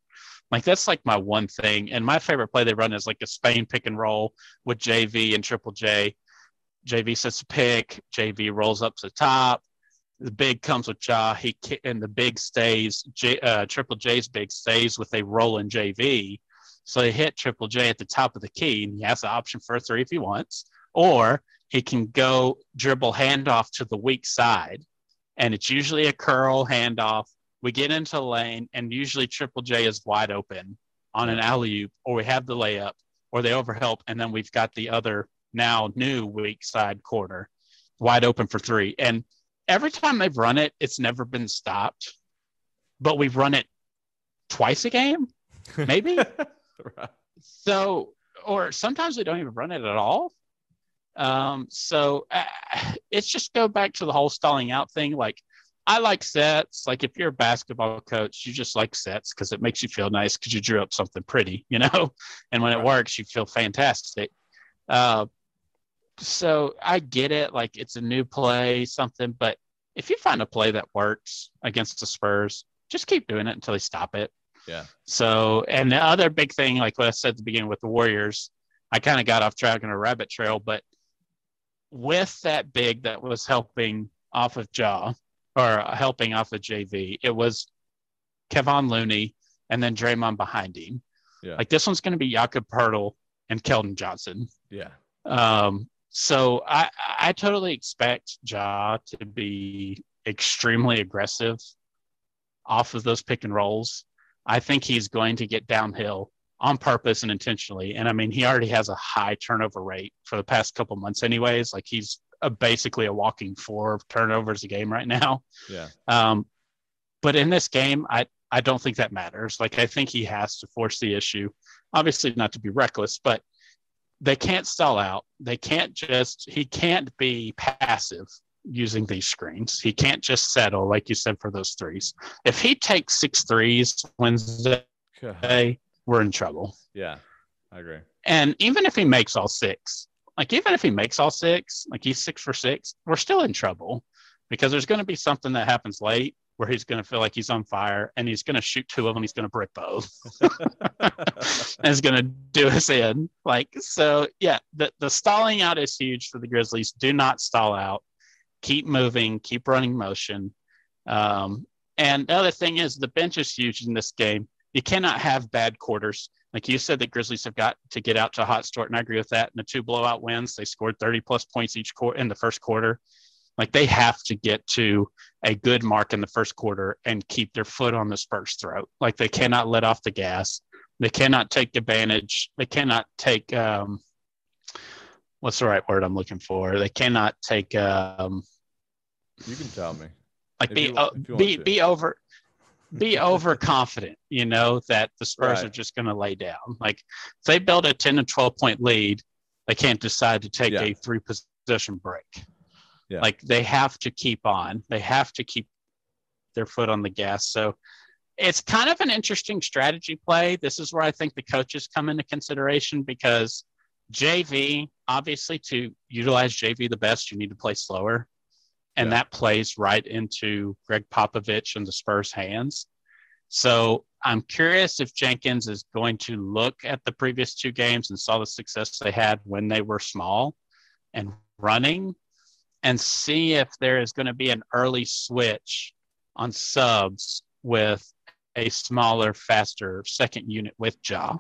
Like that's like my one thing. And my favorite play they run is like a Spain pick and roll with JV and Triple J. JV sets a pick, JV rolls up to the top. The big comes with Ja. He and the big stays. J, uh, Triple J's big stays with a rolling JV. So they hit Triple J at the top of the key, and he has the option for a three if he wants, or he can go dribble handoff to the weak side, and it's usually a curl handoff. We get into the lane, and usually Triple J is wide open on an alley oop, or we have the layup, or they overhelp, and then we've got the other now new weak side corner wide open for three. And every time they've run it, it's never been stopped, but we've run it twice a game, maybe. right. So, or sometimes we don't even run it at all. Um, so uh, it's just go back to the whole stalling out thing. Like, I like sets. Like, if you're a basketball coach, you just like sets because it makes you feel nice because you drew up something pretty, you know? And when it works, you feel fantastic. Uh, so I get it. Like, it's a new play, something, but if you find a play that works against the Spurs, just keep doing it until they stop it. Yeah. So, and the other big thing, like what I said at the beginning with the Warriors, I kind of got off track on a rabbit trail, but with that big that was helping off of Ja or helping off of JV, it was Kevon Looney and then Draymond behind him. Yeah. Like this one's going to be Jakob Poeltl and Keldon Johnson. Yeah. Um, so I, I totally expect Ja to be extremely aggressive off of those pick and rolls. I think he's going to get downhill on purpose and intentionally. And I mean, he already has a high turnover rate for the past couple months, anyways. Like he's a, basically a walking four turnovers a game right now. Yeah. Um, but in this game, I, I don't think that matters. Like I think he has to force the issue. obviously not to be reckless, but they can't stall out. They can't just, he can't be passive using these screens. He can't just settle, like you said, for those threes. If he takes six threes Wednesday, we're in trouble. Yeah, I agree. And even if he makes all six, like even if he makes all six, like he's six for six, we're still in trouble because there's going to be something that happens late where he's going to feel like he's on fire and he's going to shoot two of them. He's going to brick both. and he's going to do us in. Like, so yeah, the, the stalling out is huge for the Grizzlies. Do not stall out. Keep moving, keep running motion. Um, and the other thing is the bench is huge in this game. You cannot have bad quarters. Like you said, the Grizzlies have got to get out to a hot start, and I agree with that. And the two blowout wins, they scored 30 plus points each quarter in the first quarter. Like they have to get to a good mark in the first quarter and keep their foot on the Spurs' throat. Like they cannot let off the gas. They cannot take advantage. They cannot take um, what's the right word I'm looking for? They cannot take um, you can tell me. Like be you, uh, be be over be overconfident, you know, that the Spurs right. are just going to lay down. Like if they build a 10 to 12 point lead, they can't decide to take yeah. a three possession break. Yeah. Like they have to keep on. They have to keep their foot on the gas. So it's kind of an interesting strategy play. This is where I think the coaches come into consideration because JV, obviously, to utilize JV the best, you need to play slower. And yeah. that plays right into Gregg Popovich and the Spurs' hands. So I'm curious if Jenkins is going to look at the previous two games and saw the success they had when they were small and running and see if there is going to be an early switch on subs with a smaller, faster second unit with Ja.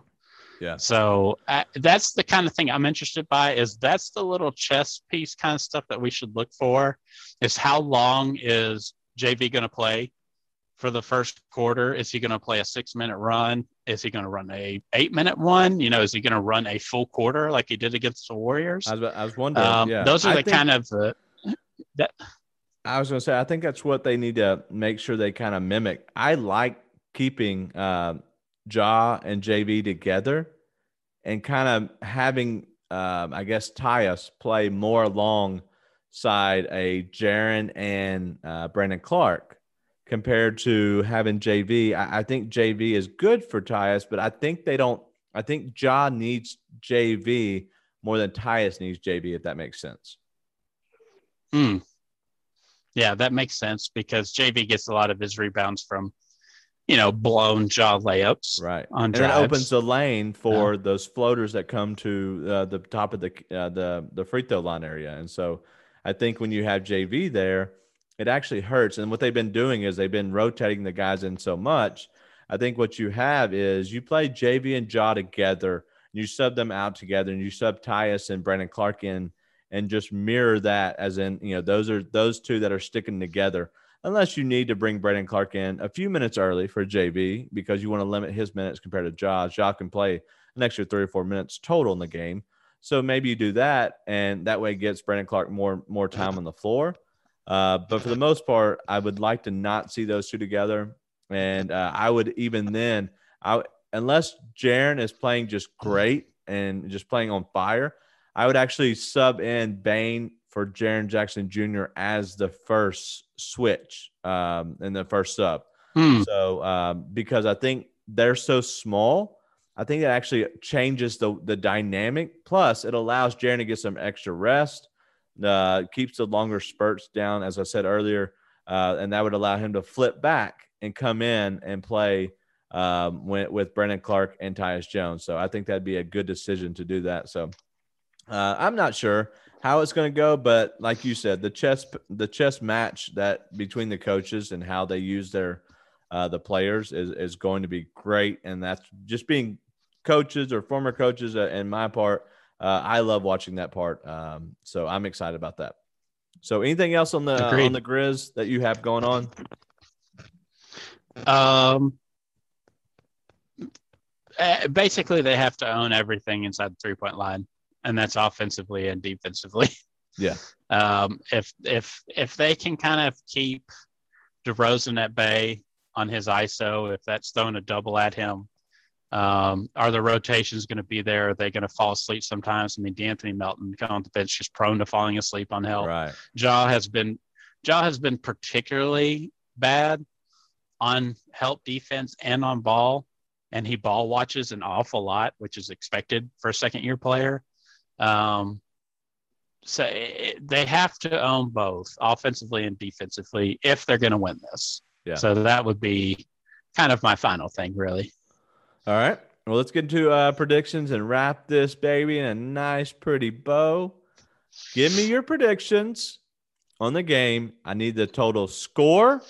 Yeah. So uh, that's the kind of thing I'm interested by. Is that's the little chess piece kind of stuff that we should look for? Is how long is JV going to play for the first quarter? Is he going to play a six minute run? Is he going to run a eight minute one? You know, is he going to run a full quarter like he did against the Warriors? I was, I was wondering. Um, yeah. Those are I the think, kind of the that. I was going to say, I think that's what they need to make sure they kind of mimic. I like keeping uh, Ja and JV together and kind of having, um, I guess, Tyus play more alongside a Jaren and uh, Brandon Clarke compared to having JV. I, I, think JV is good for Tyus, but I think they don't. I think Ja needs JV more than Tyus needs JV, if that makes sense. Hmm. Yeah, that makes sense because JV gets a lot of his rebounds from you know, blown Ja layups. Right. On and drives. it opens the lane for yeah. those floaters that come to uh, the top of the uh, the the free throw line area. And so, I think when you have JV there, it actually hurts. And what they've been doing is they've been rotating the guys in so much. I think what you have is you play JV and Ja together, and you sub them out together, and you sub Tyus and Brandon Clarke in, and just mirror that as in you know those are those two that are sticking together unless you need to bring Brandon Clarke in a few minutes early for JV because you want to limit his minutes compared to Josh. Josh can play an extra three or four minutes total in the game. So maybe you do that, and that way gets Brandon Clarke more more time on the floor. Uh, but for the most part, I would like to not see those two together, and uh, I would even then, I unless Jaren is playing just great and just playing on fire, I would actually sub in Bane for Jaren Jackson Jr. as the first switch um, in the first sub. Hmm. So um, because I think they're so small, I think it actually changes the the dynamic. Plus, it allows Jaren to get some extra rest, uh, keeps the longer spurts down, as I said earlier, uh, and that would allow him to flip back and come in and play um, with, with Brandon Clarke and Tyus Jones. So I think that'd be a good decision to do that. So uh, I'm not sure how it's going to go, but like you said, the chess the chess match that between the coaches and how they use their uh, the players is is going to be great, and that's just being coaches or former coaches. Uh, in my part, uh, I love watching that part, um, so I'm excited about that. So, anything else on the Agreed. on the Grizz that you have going on? Um, eh, basically, they have to own everything inside the three point line and that's offensively and defensively. Yeah. Um, if if if they can kind of keep DeRozan at bay on his ISO, if that's throwing a double at him, Um, are the rotations going to be there? Are they going to fall asleep sometimes? I mean, D'Anthony Melton coming on the bench is prone to falling asleep on help. Right. Ja has been Ja has been particularly bad on help defense and on ball, and he ball watches an awful lot, which is expected for a second year player. Um, so it, they have to own both offensively and defensively if they're going to win this. Yeah. So that would be kind of my final thing, really. All right. Well, let's get into uh, predictions and wrap this baby in a nice, pretty bow. Give me your predictions on the game. I need the total score,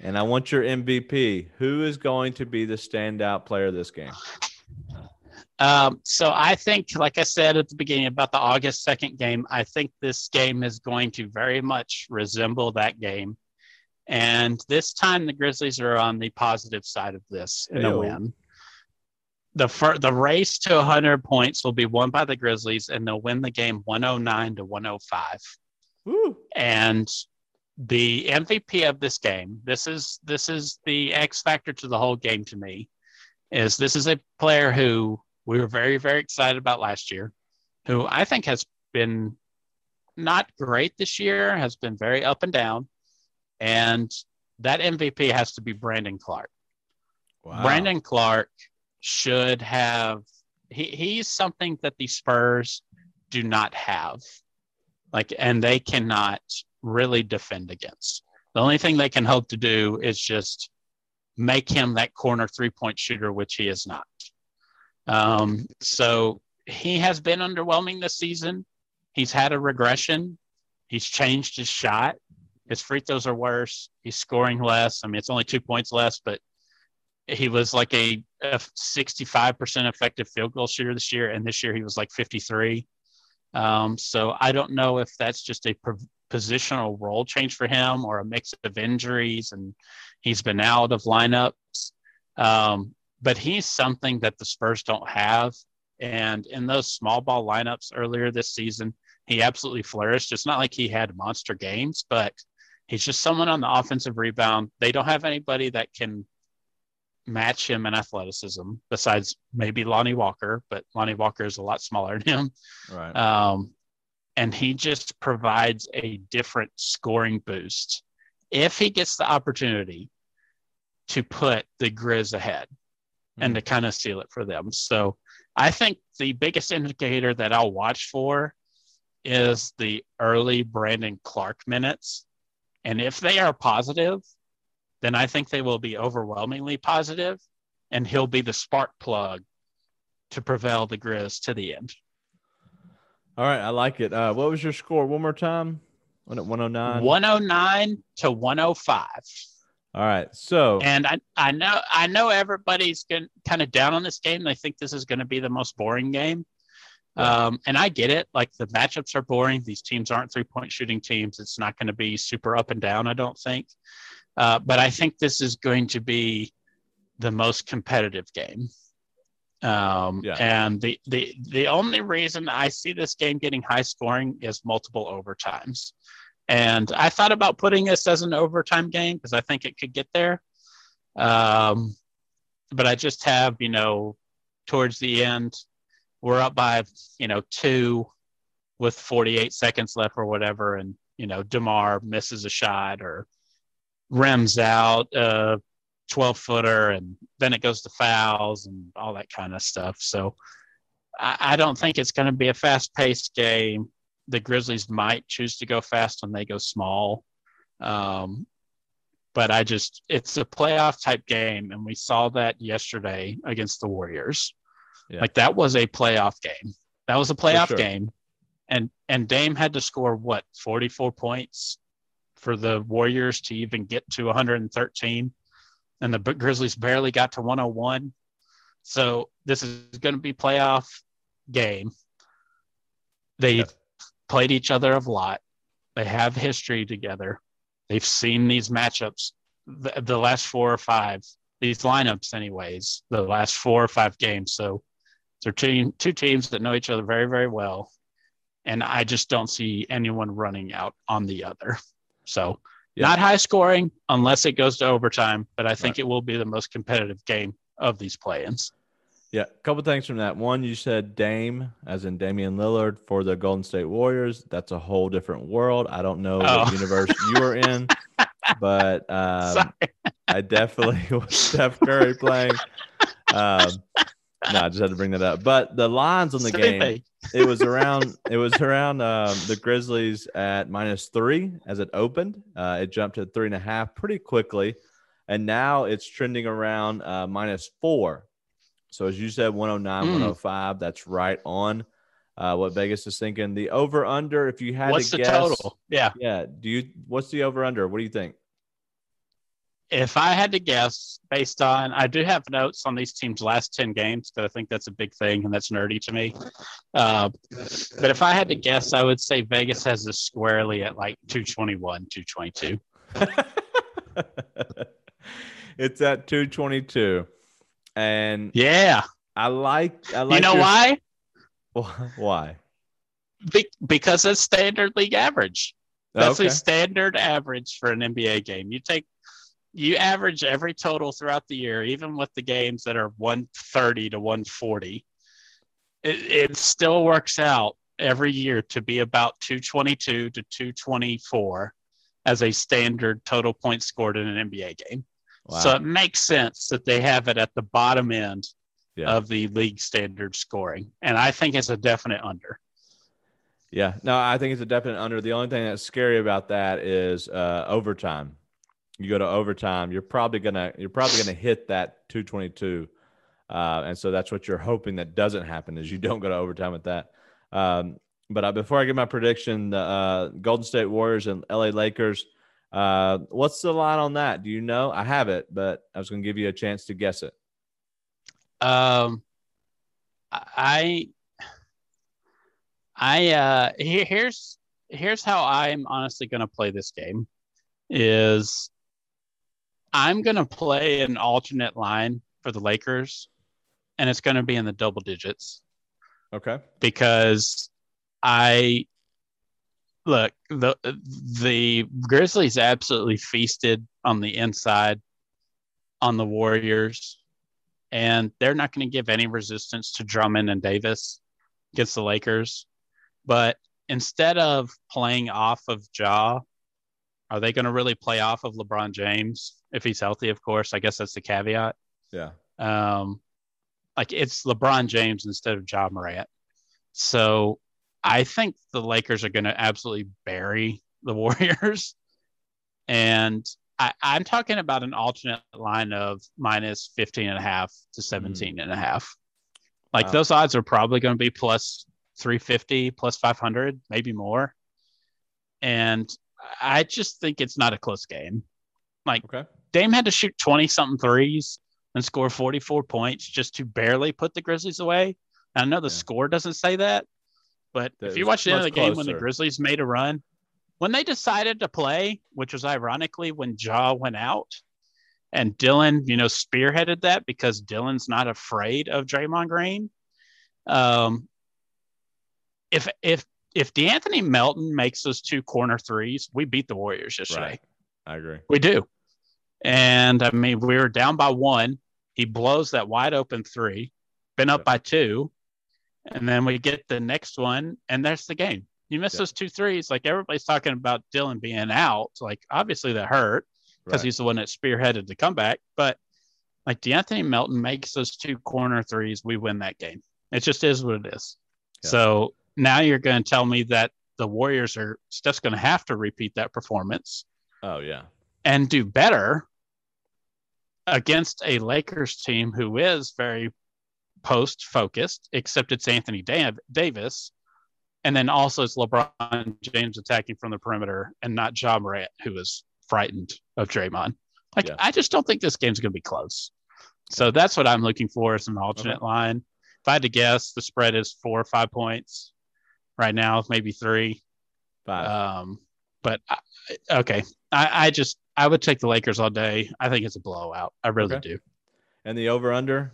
and I want your MVP. Who is going to be the standout player this game? Um, so I think, like I said at the beginning about the August 2nd game, I think this game is going to very much resemble that game. And this time the Grizzlies are on the positive side of this in a win. The fir- the race to 100 points will be won by the Grizzlies, and they'll win the game 109 to 105. Woo. And the MVP of this game, this is this is the X factor to the whole game to me, is this is a player who we were very very excited about last year, who I think has been not great this year, has been very up and down, and that MVP has to be Brandon Clarke. Wow. Brandon Clarke should have he, he's something that the Spurs do not have. Like and they cannot really defend against. The only thing they can hope to do is just make him that corner three-point shooter which he is not. Um, so he has been underwhelming this season. He's had a regression. He's changed his shot. His free throws are worse. He's scoring less. I mean, it's only two points less, but he was like a, a 65% effective field goal shooter this year. And this year he was like 53. Um, so I don't know if that's just a pro- positional role change for him or a mix of injuries and he's been out of lineups. Um, but he's something that the Spurs don't have. And in those small ball lineups earlier this season, he absolutely flourished. It's not like he had monster games, but he's just someone on the offensive rebound. They don't have anybody that can match him in athleticism besides maybe Lonnie Walker, but Lonnie Walker is a lot smaller than him. Right. Um, and he just provides a different scoring boost if he gets the opportunity to put the Grizz ahead and to kind of seal it for them. So I think the biggest indicator that I'll watch for is the early Brandon Clarke minutes. And if they are positive, then I think they will be overwhelmingly positive, and he'll be the spark plug to prevail the Grizz to the end. All right. I like it. Uh, what was your score? One more time. One at 109. 109 to 105. All right. So, And I, I know I know everybody's going kind of down on this game. They think this is going to be the most boring game. Um, and I get it. Like the matchups are boring. These teams aren't three point shooting teams. It's not going to be super up and down, I don't think. Uh, but I think this is going to be the most competitive game. Um, Yeah. And the, the, the only reason I see this game getting high scoring is multiple overtimes. And I thought about putting this as an overtime game because I think it could get there. Um, but I just have, you know, towards the end, we're up by, you know, two with 48 seconds left or whatever. And, you know, DeMar misses a shot or rims out a 12 footer and then it goes to fouls and all that kind of stuff. So I, I don't think it's going to be a fast paced game. The Grizzlies might choose to go fast when they go small. Um, but I just, it's a playoff type game. And we saw that yesterday against the Warriors. Yeah. Like that was a playoff game. That was a playoff sure. game. And, and Dame had to score what, 44 points for the Warriors to even get to 113. And the Grizzlies barely got to 101. So this is going to be playoff game. They Yeah. Played each other a lot. They have history together. They've seen these matchups the, the last four or five, these lineups, anyways, the last four or five games. So they're two, two teams that know each other very, very well. And I just don't see anyone running out on the other. So Yeah. not high scoring unless it goes to overtime, but I think Right. it will be the most competitive game of these play-ins. Yeah, a couple things from that. One, you said Dame, as in Damian Lillard, for the Golden State Warriors. That's a whole different world. I don't know Oh. what universe you are in, but um, I definitely was Steph Curry playing. Um, no, I just had to bring that up. But the lines on the Same game, thing. it was around it was around um, the Grizzlies at minus three as it opened. Uh, it jumped to three and a half pretty quickly, and now it's trending around uh, minus four. So as you said, 109, Mm. 105. That's right on uh, what Vegas is thinking. The over under, if you had What's to the guess, total? Yeah. yeah. Do you? What's the over under? What do you think? If I had to guess, based on I do have notes on these teams' last ten games, because I think that's a big thing and that's nerdy to me. Uh, but if I had to guess, I would say Vegas has this squarely at like 221, 222. it's at 222. And Yeah. I like I like you know your- why? Why? Be- because it's standard league average. That's okay. a standard average for an NBA game. You take you average every total throughout the year, even with the games that are 130 to 140. It, it still works out every year to be about 222 to 224 as a standard total points scored in an NBA game. Wow. So it makes sense that they have it at the bottom end Yeah. of the league standard scoring. And I think it's a definite under. yeah. No, I think it's a definite under. The only thing that's scary about that is uh, overtime. You go to overtime, you're probably gonna you're probably gonna hit that 222. Uh, and so that's what you're hoping that doesn't happen is you don't go to overtime with that. Um, but uh, before I give my prediction, the uh, Golden State Warriors and LA Lakers, uh, what's the line on that? Do you know? I have it, but I was going to give you a chance to guess it. Um, I, I, uh, here, here's, here's how I'm honestly going to play this game is I'm going to play an alternate line for the Lakers and it's going to be in the double digits Okay. because I look the the Grizzlies absolutely feasted on the inside on the Warriors, and they're not going to give any resistance to Drummond and Davis against the Lakers. But instead of playing off of Ja, are they going to really play off of LeBron James if he's healthy? Of course, I guess that's the caveat. Yeah. Um, like it's LeBron James instead of Ja Morant. So I think the Lakers are going to absolutely bury the Warriors. And I, I'm talking about an alternate line of minus 15 and a half to hmm. 17 and a half. Like Wow. those odds are probably going to be plus 350, plus 500, maybe more. And I just think it's not a close game. Okay. Dame had to shoot 20 something threes and score 44 points just to barely put the Grizzlies away. And I know the Yeah. score doesn't say that, but That if you watch the end of the game when the. Grizzlies made a run, when they decided to play, which was ironically when Ja went out and Dillon, you know, spearheaded that because Dillon's not afraid of Draymond Green. Um, if if if D'Anthony Melton makes those two corner threes, we beat the Warriors yesterday. Right. I agree. We do. And I mean, we were down by one. He blows that wide open three, been up Yep. by two. And then we get the next one, and there's the game. You miss Yep. those two threes. Like everybody's talking about Dillon being out. Like obviously that hurt because Right. he's the one that spearheaded the comeback. But like D'Anthony Melton makes those two corner threes, we win that game. It just is what it is. Yeah. So now you're going to tell me that the Warriors are Steph's going to have to repeat that performance Oh yeah. and do better against a Lakers team who is very post focused, except it's Anthony Dav- Davis. And then also it's LeBron James attacking from the perimeter and not Ja Morant, who is frightened of Draymond. Like, Yeah. I just don't think this game's going to be close. So that's what I'm looking for as an alternate line. If I had to guess, the spread is four or five points right now, maybe three. Five. Um, but I, okay, I, I just I would take the Lakers all day. I think it's a blowout. I really Okay. do. and the over under.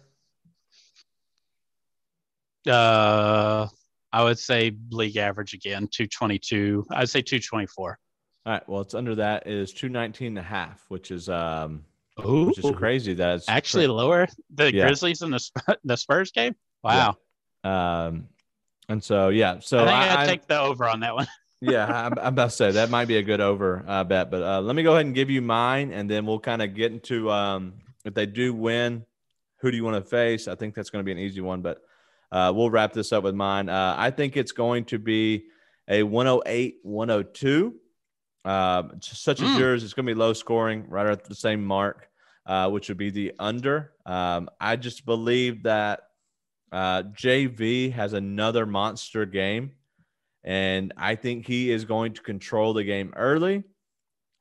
Uh, I would say league average again, two twenty two. I'd say two twenty four. All right. Well, it's under that is 219 and a half, which is um Ooh, which is crazy. That's actually lower the Yeah. Grizzlies in the Sp- the Spurs game. Wow, Um, and so yeah, so I I, I, I- take the over on that one. yeah, I'm, I'm about to say that might be a good over uh, bet. But uh, let me go ahead and give you mine, and then we'll kind of get into um, if they do win, who do you want to face? I think that's going to be an easy one, but uh, we'll wrap this up with mine. Uh, I think it's going to be a 108 102. Uh, such as Mm. yours, it's going to be low scoring, right at the same mark, uh, which would be the under. Um, I just believe that uh, JV has another monster game. And I think he is going to control the game early.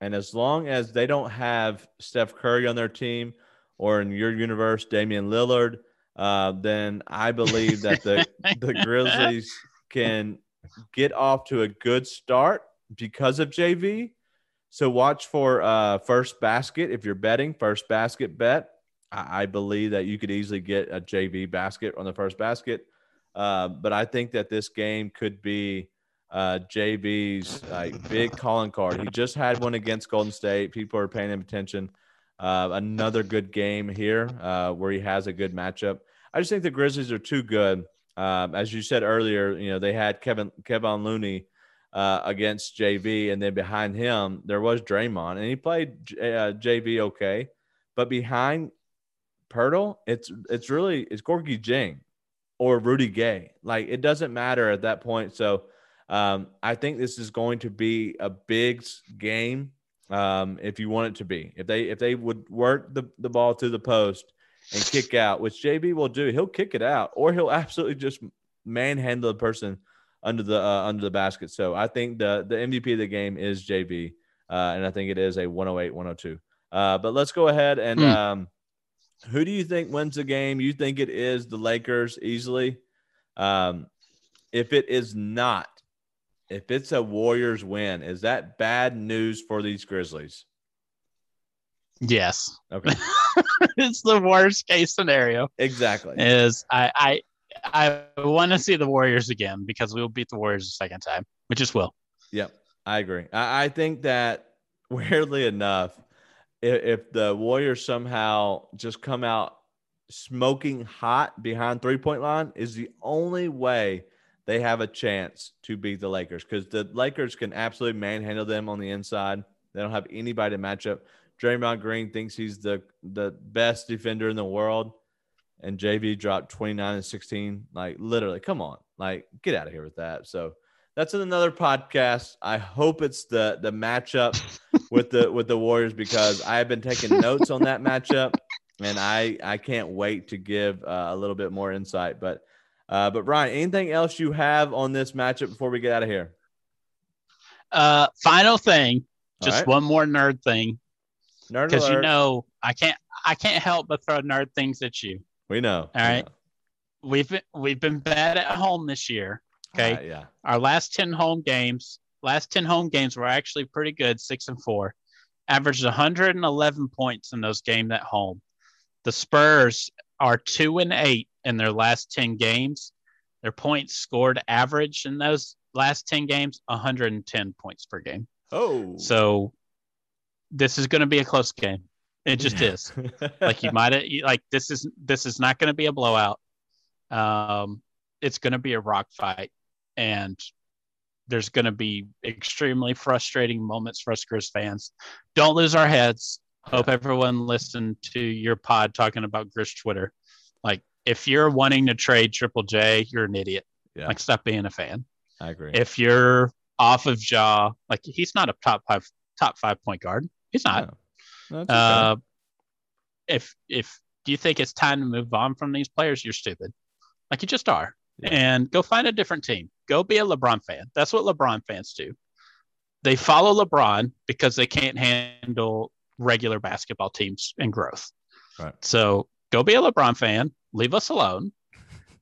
And as long as they don't have Steph Curry on their team or in your universe, Damian Lillard, uh, then I believe that the, the Grizzlies can get off to a good start because of JV. So watch for uh, first basket. If you're betting first basket bet, I, I believe that you could easily get a JV basket on the first basket. Uh, but I think that this game could be uh, JV's like big calling card. He just had one against Golden State. People are paying him attention. Uh, another good game here uh, where he has a good matchup. I just think the Grizzlies are too good. Um, as you said earlier, you know they had Kevin Kevin Looney uh, against JV, and then behind him there was Draymond, and he played J- uh, JV okay, but behind Poeltl, it's it's really it's Gorgui Dieng or Rudy Gay. Like it doesn't matter at that point. So um, I think this is going to be a big game um, if you want it to be. If they if they would work the, the ball to the post and kick out, which JV will do, he'll kick it out, or he'll absolutely just manhandle the person under the uh, under the basket. So I think the the MVP of the game is JV, uh, and I think it is a 108 102. Uh, but let's go ahead and Hmm. um, who do you think wins the game? You think it is the Lakers easily? Um, if it is not, if it's a Warriors win, is that bad news for these Grizzlies? Yes, Okay, it's the worst case scenario. exactly. Is I I I want to see the Warriors again because we will beat the Warriors a second time. We just will. Yep, I agree. I, I think that weirdly enough, if, if the Warriors somehow just come out smoking hot behind three point line, is the only way they have a chance to beat the Lakers because the Lakers can absolutely manhandle them on the inside. They don't have anybody to match up. Draymond Green thinks he's the the best defender in the world, and JV dropped 29 and 16. Like literally, come on, like get out of here with that. So that's in another podcast. I hope it's the the matchup with the with the Warriors because I have been taking notes on that matchup, and I I can't wait to give uh, a little bit more insight. But uh, but Ryan, anything else you have on this matchup before we get out of here? Uh, final thing, just right. one more nerd thing Nerd because you know I can't I can't help but throw nerd things at you. we know. we right. know. We've been, we've been bad at home this year. Okay. Uh, yeah. Our last 10 home games, last 10 home games were actually pretty good, six and four. Averaged 111 points in those games at home. The Spurs are two and eight in their last 10 games. Their points scored average in those last 10 games, 110 points per game. Oh. So this is going to be a close game. It just is like you might like this is this is not going to be a blowout um it's going to be a rock fight and there's going to be extremely frustrating moments for us Grizz fans don't lose our heads hope everyone listened to your pod talking about Grizz twitter like if you're wanting to trade triple j you're an idiot Yeah. like stop being a fan I agree. if you're off of Ja like he's not a top five top five point guard he's not No, okay. uh, if if do you think it's time to move on from these players, you're stupid. Like you just are. Yeah. And go find a different team. Go be a LeBron fan. That's what LeBron fans do. They follow LeBron because they can't handle regular basketball teams and growth. Right. So go be a LeBron fan. Leave us alone,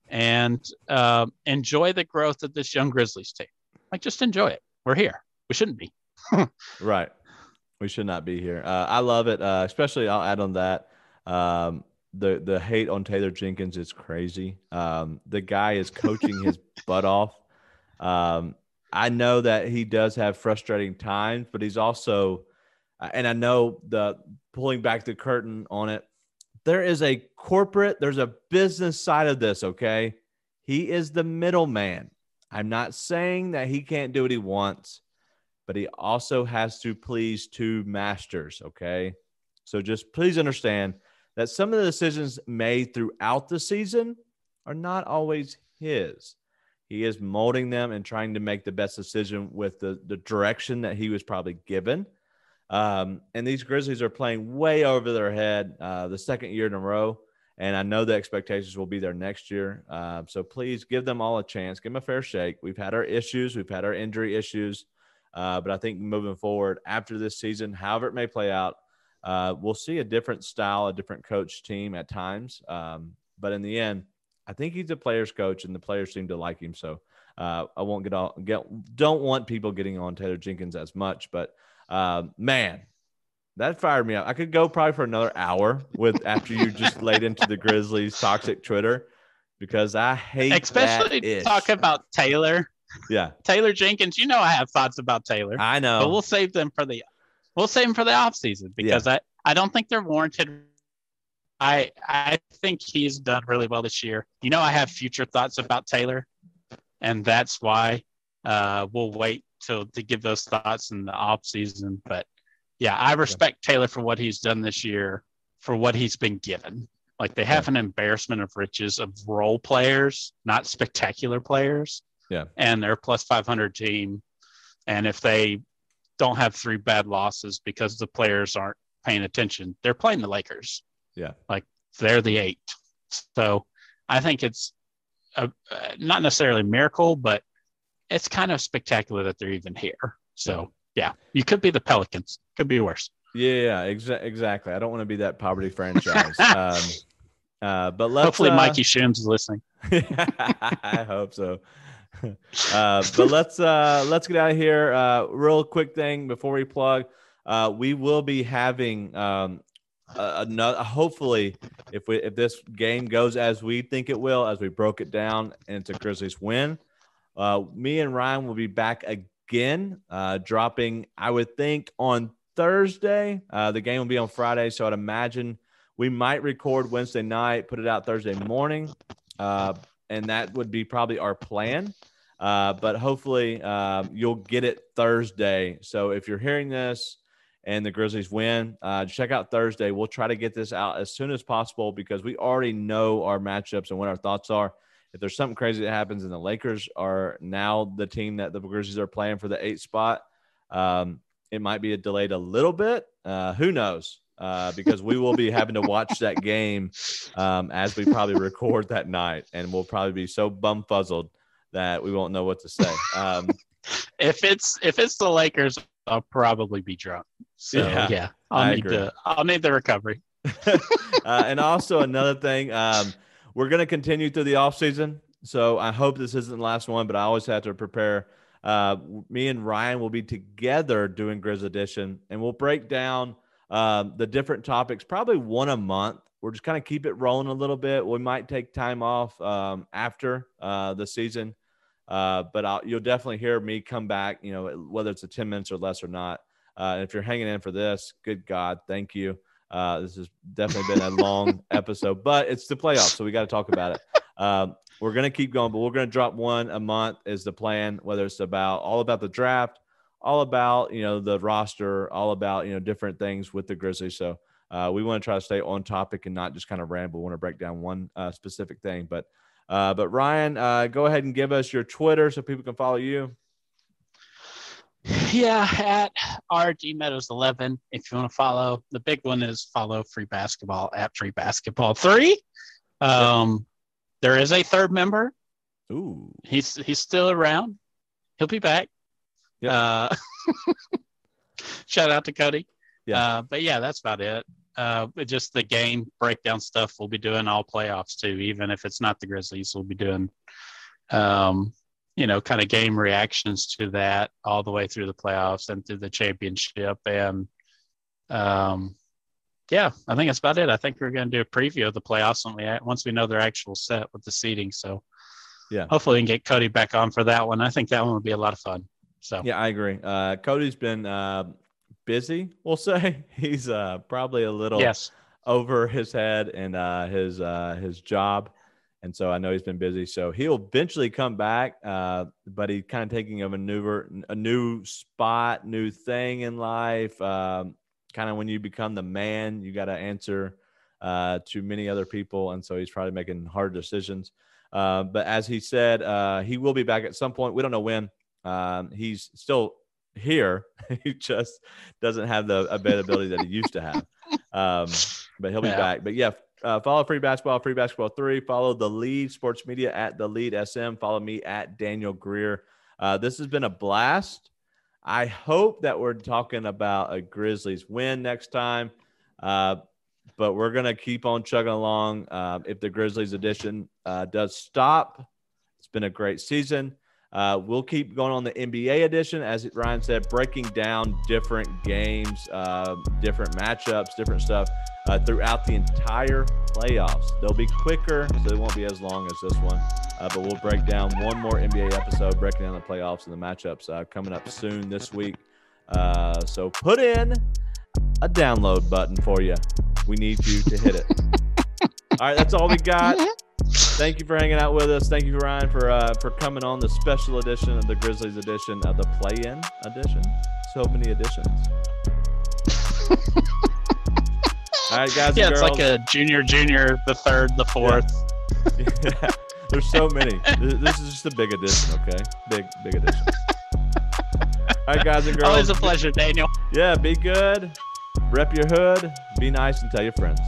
and um, enjoy the growth of this young Grizzlies team. Like just enjoy it. We're here. We shouldn't be. Right. We should not be here. Uh, I love it. Uh, especially, I'll add on that. Um, the the hate on Taylor Jenkins is crazy. Um, the guy is coaching his butt off. Um, I know that he does have frustrating times, but he's also uh, Uh, and I know the pulling back the curtain on it. There is a corporate, there's a business side of this. Okay, he is the middleman. I'm not saying that he can't do what he wants, but he also has to please two masters. Okay, so just please understand that some of the decisions made throughout the season are not always his. He is molding them and trying to make the best decision with the, the direction that he was probably given. Um, and these Grizzlies are playing way over their head uh, the second year in a row. And I know the expectations will be there next year. Uh, so please give them all a chance, give them a fair shake. We've had our issues, we've had our injury issues. Uh, but I think moving forward after this season, however it may play out, uh, we'll see a different style, a different coach team at times. Um, but in the end, I think he's a player's coach, and the players seem to like him. So uh, I won't get all get. Don't want people getting on Taylor Jenkins as much, but uh, man, that fired me up. I could go probably for another hour with after you just laid into the Grizzlies toxic Twitter because I hate especially talk about Taylor. Yeah, Taylor Jenkins. You know I have thoughts about Taylor. I know, but we'll save them for the we'll save them for the off season because yeah. I I don't think they're warranted I I think he's done really well this year. You know, I have future thoughts about Taylor, and that's why uh, we'll wait till to give those thoughts in the off season. But yeah, I respect Taylor for what he's done this year, for what he's been given. Like they have an embarrassment of riches of role players, not spectacular players. Yeah, and they're plus five hundred team, and if they don't have three bad losses because the players aren't paying attention, they're playing the Lakers. Yeah. Like they're the eight. So I think it's a, uh, not necessarily a miracle, but it's kind of spectacular that they're even here. So yeah, you could be the Pelicans. Could be worse. Yeah, exa- exactly. I don't want to be that poverty franchise. um, uh, but let's, hopefully uh, Mikey Shims is listening. I hope so. Uh, but let's uh, let's get out of here. Uh, real quick thing before we plug, uh, we will be having um, another hopefully if we if this game goes as we think it will as we broke it down and it's a grizzlies win uh, me and ryan will be back again uh, dropping i would think on thursday uh, the game will be on friday so i'd imagine we might record wednesday night put it out thursday morning uh, and that would be probably our plan uh, but hopefully um, you'll get it thursday so if you're hearing this and the Grizzlies win. Uh, check out Thursday. We'll try to get this out as soon as possible because we already know our matchups and what our thoughts are. If there's something crazy that happens and the Lakers are now the team that the Grizzlies are playing for the eight spot, um, it might be delayed a little bit. Uh, who knows? Uh, because we will be having to watch that game um, as we probably record that night, and we'll probably be so bumfuzzled that we won't know what to say. Um, if it's if it's the Lakers, I'll probably be drunk. So yeah, yeah I'll I need agree. the I'll need the recovery. uh, and also another thing, um, we're going to continue through the off season. So I hope this isn't the last one, but I always have to prepare. Uh, me and Ryan will be together doing Grizz Edition, and we'll break down um, the different topics, probably one a month. We're just kind of keep it rolling a little bit. We might take time off um, after uh, the season uh, but I'll, you'll definitely hear me come back, you know, whether it's a 10 minutes or less or not. Uh, if you're hanging in for this, good God, thank you. Uh, this has definitely been a long episode, but it's the playoffs, so we got to talk about it. Um, we're gonna keep going, but we're gonna drop one a month is the plan. Whether it's about all about the draft, all about you know the roster, all about you know different things with the Grizzlies. So uh, we want to try to stay on topic and not just kind of ramble. We want to break down one uh, specific thing, but uh, but Ryan, uh, go ahead and give us your Twitter so people can follow you. Yeah, at RG Meadows 11. If you want to follow, the big one is follow Free Basketball at Free Basketball 3. Um, There is a third member. Ooh. He's he's still around. He'll be back. Yeah. Uh, shout out to Cody. Yeah. Uh, but yeah, that's about it uh, just the game breakdown stuff we'll be doing all playoffs too. Even if it's not the Grizzlies, we'll be doing, um, you know, kind of game reactions to that all the way through the playoffs and through the championship. And um, yeah, I think that's about it. I think we're going to do a preview of the playoffs when we once we know their actual set with the seating. So yeah, hopefully we can get Cody back on for that one. I think that one would be a lot of fun. So yeah, I agree. Uh, Cody's been uh, busy. We'll say he's uh, probably a little Yes. over his head and uh, his uh, his job, and so I know he's been busy. So he'll eventually come back, uh, but he's kind of taking a maneuver, a new spot, new thing in life. Um, kind of when you become the man, you got to answer uh, to many other people, and so he's probably making hard decisions. Uh, but as he said, uh, he will be back at some point. We don't know when. Um, he's still here. he just doesn't have the availability that he used to have. Um, but he'll be Yeah. back. But yeah, uh, follow Free Basketball, Free Basketball 3. Follow the lead sports media at the lead SM. Follow me at Daniel Greer. Uh, this has been a blast. I hope that we're talking about a Grizzlies win next time. Uh, but we're going to keep on chugging along. Uh, if the Grizzlies edition uh, does stop, it's been a great season. Uh, we'll keep going on the NBA edition, as Ryan said, breaking down different games, uh, different matchups, different stuff uh, throughout the entire playoffs. They'll be quicker, so they won't be as long as this one. Uh, but we'll break down one more NBA episode, breaking down the playoffs and the matchups uh, coming up soon this week. Uh, so put in a download button for you. We need you to hit it. all right, that's all we got. Thank you for hanging out with us. Thank you, Ryan, for uh, for coming on the special edition of the Grizzlies edition of the play-in edition. So many editions. all right, guys. Yeah, it's girls. like a junior, junior, the third, the fourth. There's so many. This this is just a big edition, okay? Big, big edition. All right, guys and girls. Always a pleasure, Daniel. Yeah, be good. Rep your hood. Be nice and tell your friends.